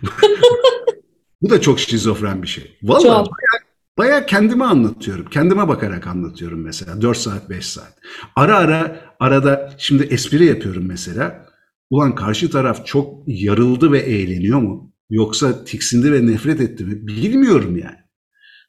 Speaker 2: Bu da çok şizofren bir şey. Vallahi
Speaker 1: Çok.
Speaker 2: bayağı, bayağı kendime anlatıyorum. Kendime bakarak anlatıyorum mesela. 4 saat, 5 saat. Ara ara arada şimdi espri yapıyorum mesela. Ulan karşı taraf çok yarıldı ve eğleniyor mu? Yoksa tiksindi ve nefret etti mi? Bilmiyorum yani.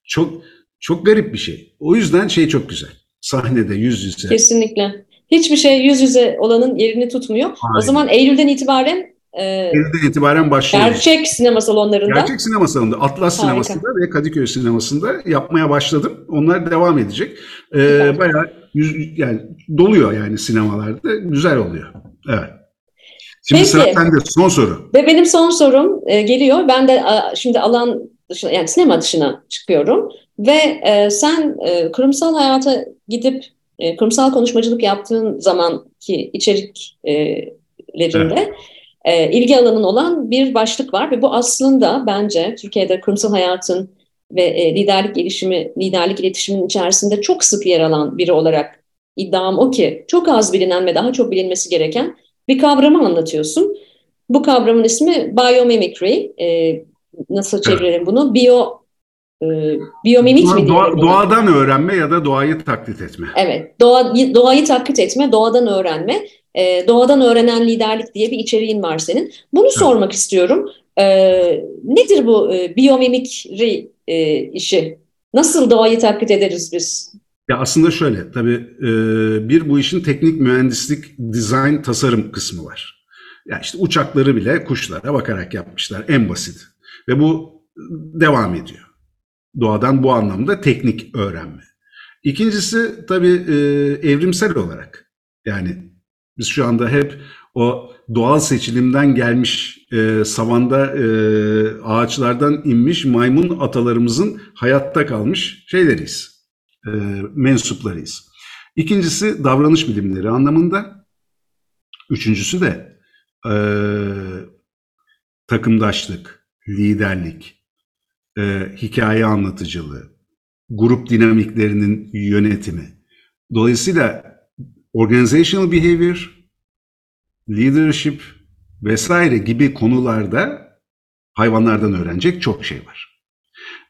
Speaker 2: Çok çok garip bir şey. O yüzden şey çok güzel. Sahnede yüz yüze.
Speaker 1: Kesinlikle. Hiçbir şey yüz yüze olanın yerini tutmuyor. O
Speaker 2: Aynen.
Speaker 1: zaman Eylül'den itibaren
Speaker 2: Eylül'den itibaren başlıyoruz.
Speaker 1: gerçek sinema salonlarında
Speaker 2: Gerçek sinema salonunda, Atlas
Speaker 1: Harika.
Speaker 2: sinemasında ve Kadıköy sinemasında yapmaya başladım. Onlar devam edecek. Ee, bayağı yüz, yani doluyor yani sinemalarda. Güzel oluyor. Evet. Şimdi
Speaker 1: Peki.
Speaker 2: sıra sende. Son soru.
Speaker 1: Ve benim son sorum e, geliyor. Ben de a, şimdi alan dışına yani sinema dışına çıkıyorum ve e, sen e, kurumsal hayata gidip e, kurumsal konuşmacılık yaptığın zamanki içeriklerinde e, ilgi alanın olan bir başlık var ve bu aslında bence Türkiye'de kurumsal hayatın ve e, liderlik gelişimi, liderlik iletişiminin içerisinde çok sık yer alan biri olarak iddiam o ki çok az bilinen ve daha çok bilinmesi gereken bir kavramı anlatıyorsun. Bu kavramın ismi biomimicry. Ee, nasıl çevirelim bunu? Biyo e, biyomimik mi
Speaker 2: Doğa- doğadan öğrenme ya da doğayı taklit etme.
Speaker 1: Evet, doğa, doğayı taklit etme, doğadan öğrenme, e, doğadan öğrenen liderlik diye bir içeriğin var senin. Bunu sormak istiyorum. E, nedir bu e, biyomimikri e, işi? Nasıl doğayı taklit ederiz biz?
Speaker 2: Ya aslında şöyle, tabii e, bir bu işin teknik mühendislik, dizayn, tasarım kısmı var. Ya işte uçakları bile kuşlara bakarak yapmışlar en basit. Ve bu devam ediyor. Doğadan bu anlamda teknik öğrenme. İkincisi tabii e, evrimsel olarak. Yani biz şu anda hep o doğal seçilimden gelmiş e, savanda e, ağaçlardan inmiş maymun atalarımızın hayatta kalmış şeyleriyiz e, mensuplarıyız. İkincisi davranış bilimleri anlamında. Üçüncüsü de e, takımdaşlık, liderlik, e, hikaye anlatıcılığı, grup dinamiklerinin yönetimi. Dolayısıyla organizational behavior, leadership vesaire gibi konularda hayvanlardan öğrenecek çok şey var.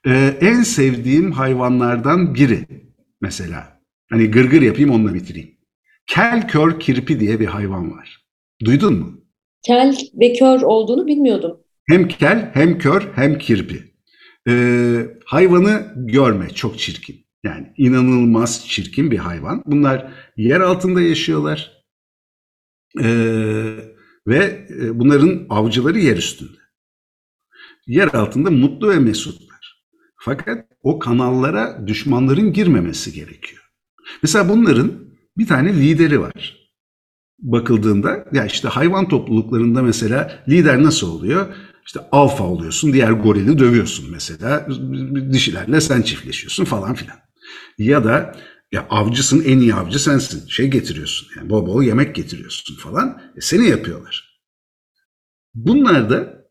Speaker 2: Ee, en sevdiğim hayvanlardan biri mesela. Hani gırgır yapayım onunla bitireyim. Kel kör kirpi diye bir hayvan var. Duydun mu?
Speaker 1: Kel ve kör olduğunu bilmiyordum.
Speaker 2: Hem kel hem kör hem kirpi. Ee, hayvanı görme çok çirkin. Yani inanılmaz çirkin bir hayvan. Bunlar yer altında yaşıyorlar. Ee, ve e, bunların avcıları yer üstünde. Yer altında mutlu ve mesutlar. Fakat o kanallara düşmanların girmemesi gerekiyor. Mesela bunların bir tane lideri var. Bakıldığında ya işte hayvan topluluklarında mesela lider nasıl oluyor? İşte alfa oluyorsun, diğer gorili dövüyorsun mesela. Dişilerle sen çiftleşiyorsun falan filan. Ya da ya avcısın, en iyi avcı sensin. Şey getiriyorsun, yani bol bol yemek getiriyorsun falan. E seni yapıyorlar. Bunlar da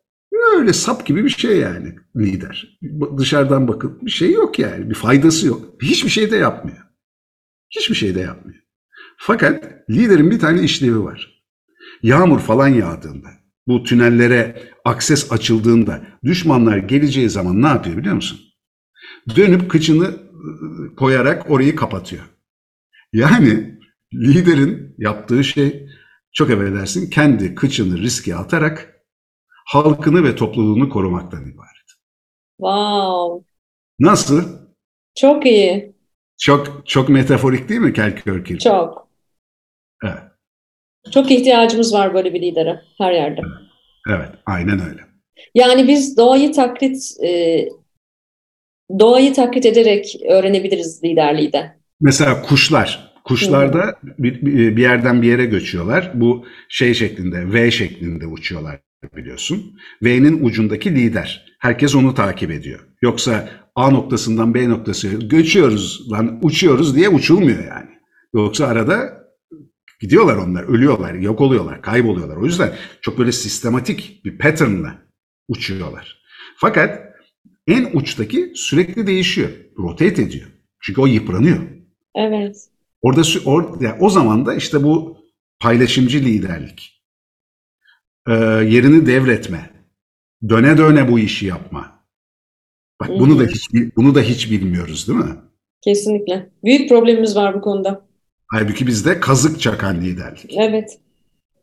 Speaker 2: öyle sap gibi bir şey yani lider. Dışarıdan bakıp bir şey yok yani. Bir faydası yok. Hiçbir şey de yapmıyor. Hiçbir şey de yapmıyor. Fakat liderin bir tane işlevi var. Yağmur falan yağdığında, bu tünellere akses açıldığında düşmanlar geleceği zaman ne yapıyor biliyor musun? Dönüp kıçını koyarak orayı kapatıyor. Yani liderin yaptığı şey çok affedersin kendi kıçını riske atarak halkını ve topluluğunu korumaktan ibaret.
Speaker 1: Wow,
Speaker 2: Nasıl?
Speaker 1: çok iyi,
Speaker 2: Çok çok metaforik değil mi Kelkör Kirpi?
Speaker 1: çok.
Speaker 2: Evet,
Speaker 1: Çok ihtiyacımız var böyle bir lidere her yerde.
Speaker 2: evet, aynen öyle.
Speaker 1: Yani biz doğayı taklit e, doğayı taklit ederek öğrenebiliriz liderliği de.
Speaker 2: Mesela kuşlar. Kuşlarda bir, bir bir yerden bir yere göçüyorlar. Bu şey şeklinde, V şeklinde uçuyorlar biliyorsun. V'nin ucundaki lider. Herkes onu takip ediyor. Yoksa A noktasından B noktasına göçüyoruz lan uçuyoruz diye uçulmuyor yani. Yoksa arada gidiyorlar onlar, ölüyorlar, yok oluyorlar, kayboluyorlar. O yüzden çok böyle sistematik bir patternla uçuyorlar. Fakat en uçtaki sürekli değişiyor, rotate ediyor. Çünkü o yıpranıyor.
Speaker 1: Evet.
Speaker 2: Orada or, yani o zaman da işte bu paylaşımcı liderlik, e, yerini devretme, döne döne bu işi yapma, Bak bunu da hiç bunu da hiç bilmiyoruz değil mi?
Speaker 1: Kesinlikle. Büyük problemimiz var bu konuda.
Speaker 2: Halbuki bizde kazık çakan liderlik.
Speaker 1: Evet.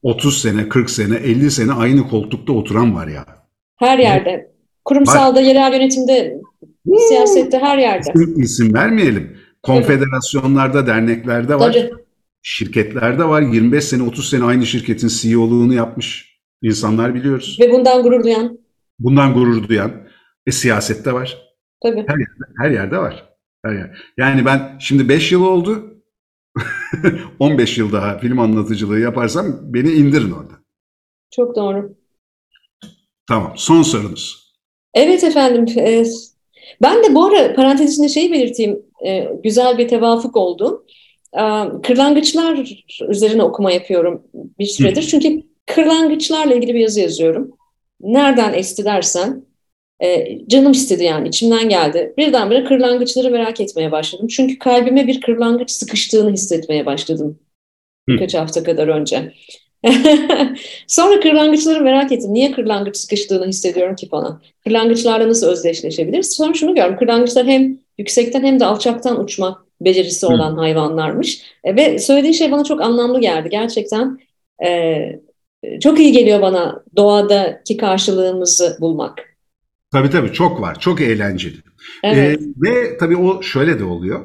Speaker 2: 30 sene, 40 sene, 50 sene aynı koltukta oturan var ya.
Speaker 1: Her yerde. Kurumsalda, yerel yönetimde, siyasette her yerde.
Speaker 2: İsim, isim vermeyelim. Konfederasyonlarda, derneklerde var.
Speaker 1: Tabii.
Speaker 2: Şirketlerde var. 25 sene, 30 sene aynı şirketin CEO'luğunu yapmış insanlar biliyoruz.
Speaker 1: Ve bundan gurur duyan.
Speaker 2: Bundan gurur duyan. E, siyasette var.
Speaker 1: Tabii.
Speaker 2: Her yerde, her yerde var. Her yer. Yani ben şimdi 5 yıl oldu. 15 yıl daha film anlatıcılığı yaparsam beni indirin orada.
Speaker 1: Çok doğru.
Speaker 2: Tamam. Son sorunuz.
Speaker 1: Evet efendim. e, Ben de bu ara parantez içinde şeyi belirteyim. E, Güzel bir tevafuk oldu. E, Kırlangıçlar üzerine okuma yapıyorum bir süredir. Çünkü kırlangıçlarla ilgili bir yazı yazıyorum. Nereden esti dersen e, canım istedi yani içimden geldi. Birdenbire kırlangıçları merak etmeye başladım. Çünkü kalbime bir kırlangıç sıkıştığını hissetmeye başladım birkaç hafta kadar önce. Sonra kırlangıçları merak ettim. Niye kırlangıç sıkıştığını hissediyorum ki falan. Kırlangıçlarla nasıl özdeşleşebiliriz? Sonra şunu gördüm. Kırlangıçlar hem yüksekten hem de alçaktan uçma becerisi olan hayvanlarmış. E, ve söylediği şey bana çok anlamlı geldi. Gerçekten e, çok iyi geliyor bana doğadaki karşılığımızı bulmak.
Speaker 2: Tabii tabii çok var. Çok eğlenceli.
Speaker 1: Evet.
Speaker 2: Ee, ve tabii o şöyle de oluyor.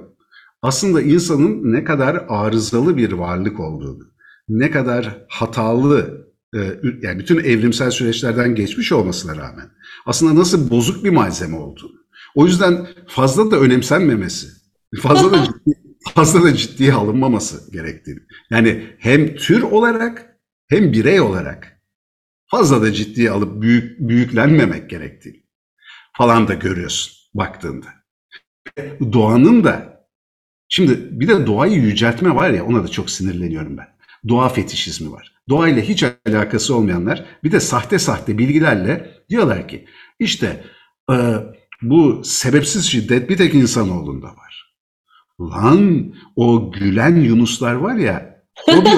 Speaker 2: Aslında insanın ne kadar arızalı bir varlık olduğunu, ne kadar hatalı, e, yani bütün evrimsel süreçlerden geçmiş olmasına rağmen aslında nasıl bozuk bir malzeme olduğunu. O yüzden fazla da önemsenmemesi, fazla da ciddi, fazla da ciddiye alınmaması gerektiğini. Yani hem tür olarak hem birey olarak fazla da ciddiye alıp büyük büyüklenmemek gerektiğini falan da görüyorsun baktığında. Doğanın da şimdi bir de doğayı yüceltme var ya ona da çok sinirleniyorum ben. Doğa fetişizmi var. Doğayla hiç alakası olmayanlar bir de sahte sahte bilgilerle diyorlar ki işte e, bu sebepsiz şiddet bir tek insanoğlunda var. Lan o gülen yunuslar var ya hobi,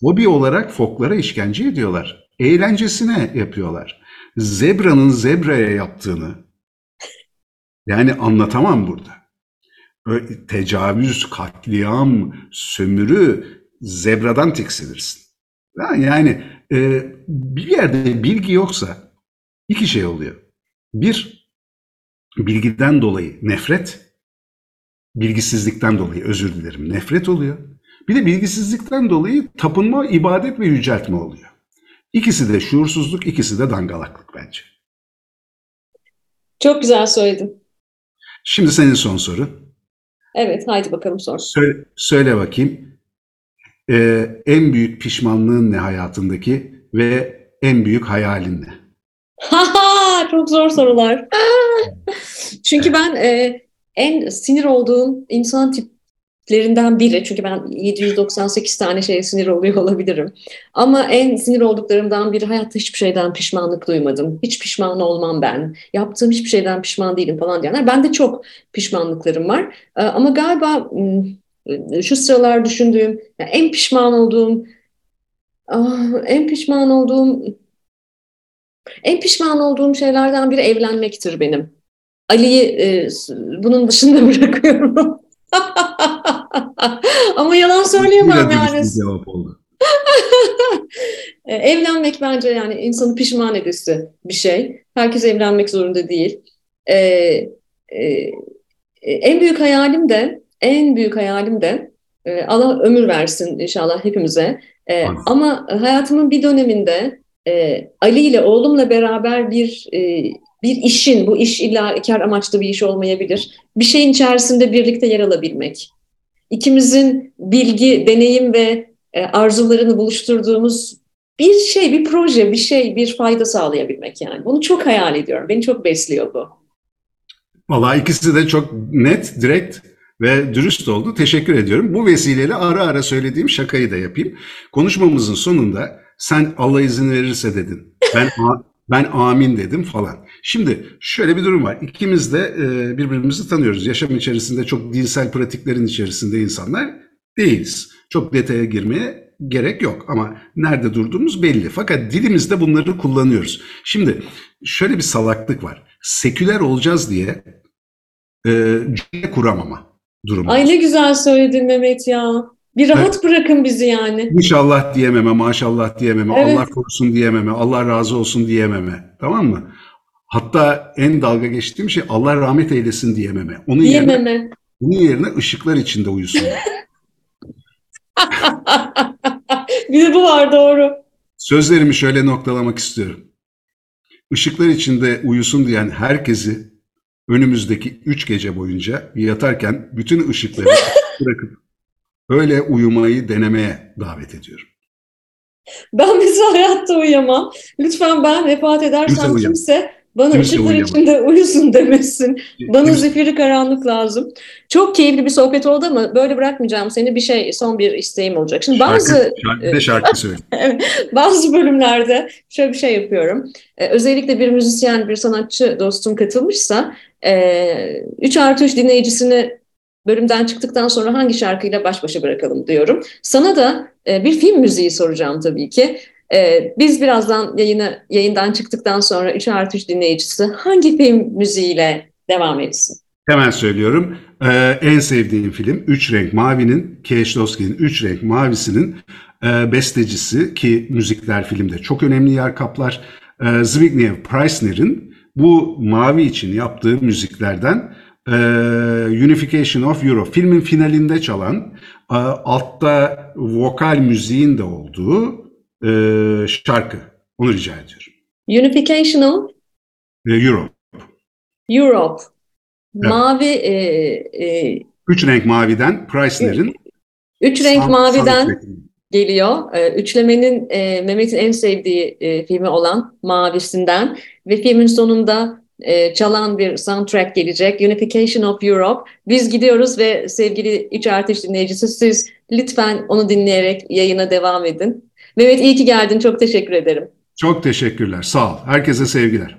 Speaker 2: hobi olarak foklara işkence ediyorlar. Eğlencesine yapıyorlar. Zebra'nın zebraya yaptığını yani anlatamam burada. Böyle tecavüz, katliam, sömürü zebradan tiksinirsin. Yani e, bir yerde bilgi yoksa iki şey oluyor. Bir, bilgiden dolayı nefret, bilgisizlikten dolayı özür dilerim nefret oluyor. Bir de bilgisizlikten dolayı tapınma, ibadet ve yüceltme oluyor. İkisi de şuursuzluk, ikisi de dangalaklık bence.
Speaker 1: Çok güzel söyledin.
Speaker 2: Şimdi senin son soru.
Speaker 1: Evet, haydi bakalım sor.
Speaker 2: Söyle, söyle bakayım. Ee, en büyük pişmanlığın ne hayatındaki ve en büyük hayalin ne?
Speaker 1: Çok zor sorular. Çünkü ben e, en sinir olduğum insan tiplerinden biri. Çünkü ben 798 tane şeye sinir oluyor olabilirim. Ama en sinir olduklarımdan biri hayatta hiçbir şeyden pişmanlık duymadım. Hiç pişman olmam ben. Yaptığım hiçbir şeyden pişman değilim falan diyenler. Bende çok pişmanlıklarım var. E, ama galiba şu sıralar düşündüğüm, yani en pişman olduğum, ah, en pişman olduğum en pişman olduğum şeylerden biri evlenmektir benim. Ali'yi e, bunun dışında bırakıyorum. Ama yalan söyleyemem yani.
Speaker 2: cevap oldu.
Speaker 1: E, evlenmek bence yani insanı pişman edisi bir şey. Herkes evlenmek zorunda değil. Ee, e, en büyük hayalim de en büyük hayalim de e, Allah ömür versin inşallah hepimize. E, ama hayatımın bir döneminde e, Ali ile oğlumla beraber bir e, bir işin, bu iş illa kar amaçlı bir iş olmayabilir. Bir şeyin içerisinde birlikte yer alabilmek. İkimizin bilgi, deneyim ve e, arzularını buluşturduğumuz bir şey, bir proje, bir şey, bir fayda sağlayabilmek yani. Bunu çok hayal ediyorum. Beni çok besliyor bu.
Speaker 2: Vallahi ikisi de çok net, direkt ve dürüst oldu. Teşekkür ediyorum. Bu vesileyle ara ara söylediğim şakayı da yapayım. Konuşmamızın sonunda sen Allah izin verirse dedin. Ben ben amin dedim falan. Şimdi şöyle bir durum var. İkimiz de e, birbirimizi tanıyoruz. Yaşam içerisinde çok dinsel pratiklerin içerisinde insanlar değiliz. Çok detaya girmeye gerek yok ama nerede durduğumuz belli. Fakat dilimizde bunları kullanıyoruz. Şimdi şöyle bir salaklık var. seküler olacağız diye e, cümle kuramama durumu.
Speaker 1: Ay ne güzel söyledin Mehmet ya. Bir rahat evet. bırakın bizi yani.
Speaker 2: İnşallah diyememe, maşallah diyememe, evet. Allah korusun diyememe, Allah razı olsun diyememe. Tamam mı? Hatta en dalga geçtiğim şey Allah rahmet eylesin diyememe. Onun
Speaker 1: diyememe.
Speaker 2: Yerine, onun yerine ışıklar içinde uyusun.
Speaker 1: bir de bu var doğru.
Speaker 2: Sözlerimi şöyle noktalamak istiyorum. Işıklar içinde uyusun diyen herkesi önümüzdeki üç gece boyunca yatarken bütün ışıkları bırakıp öyle uyumayı denemeye davet ediyorum.
Speaker 1: Ben mesela hayatta uyuyamam. Lütfen ben vefat edersem kimse bana kimse ışıklar içinde uyusun demesin. Bana kimse... zifiri karanlık lazım. Çok keyifli bir sohbet oldu ama böyle bırakmayacağım seni. Bir şey, son bir isteğim olacak. Şimdi bazı...
Speaker 2: Şarkı, şarkı, şarkı söyle.
Speaker 1: bazı bölümlerde şöyle bir şey yapıyorum. Ee, özellikle bir müzisyen, bir sanatçı dostum katılmışsa e, 3 artı 3 dinleyicisini bölümden çıktıktan sonra hangi şarkıyla baş başa bırakalım diyorum. Sana da e, bir film müziği soracağım tabii ki. E, biz birazdan yayını yayından çıktıktan sonra 3 artı 3 dinleyicisi hangi film müziğiyle devam etsin?
Speaker 2: Hemen söylüyorum. Ee, en sevdiğim film Üç Renk Mavi'nin, Kieślowski'nin Üç Renk Mavisi'nin e, bestecisi ki müzikler filmde çok önemli yer kaplar. E, Zbigniew Preissner'in bu Mavi için yaptığı müziklerden e, Unification of Europe filmin finalinde çalan e, altta vokal müziğin de olduğu e, şarkı. Onu rica ediyorum.
Speaker 1: Unification of
Speaker 2: e, Europe.
Speaker 1: Europe. Evet. Mavi e,
Speaker 2: e, Üç renk maviden Preissner'in
Speaker 1: Üç renk san, maviden geliyor. E, üçlemenin e, Mehmet'in en sevdiği e, filmi olan Mavisinden ve filmin sonunda e, çalan bir soundtrack gelecek. Unification of Europe. Biz gidiyoruz ve sevgili 3 artı dinleyicisi siz lütfen onu dinleyerek yayına devam edin. Mehmet iyi ki geldin. Çok teşekkür ederim.
Speaker 2: Çok teşekkürler. Sağ ol. Herkese sevgiler.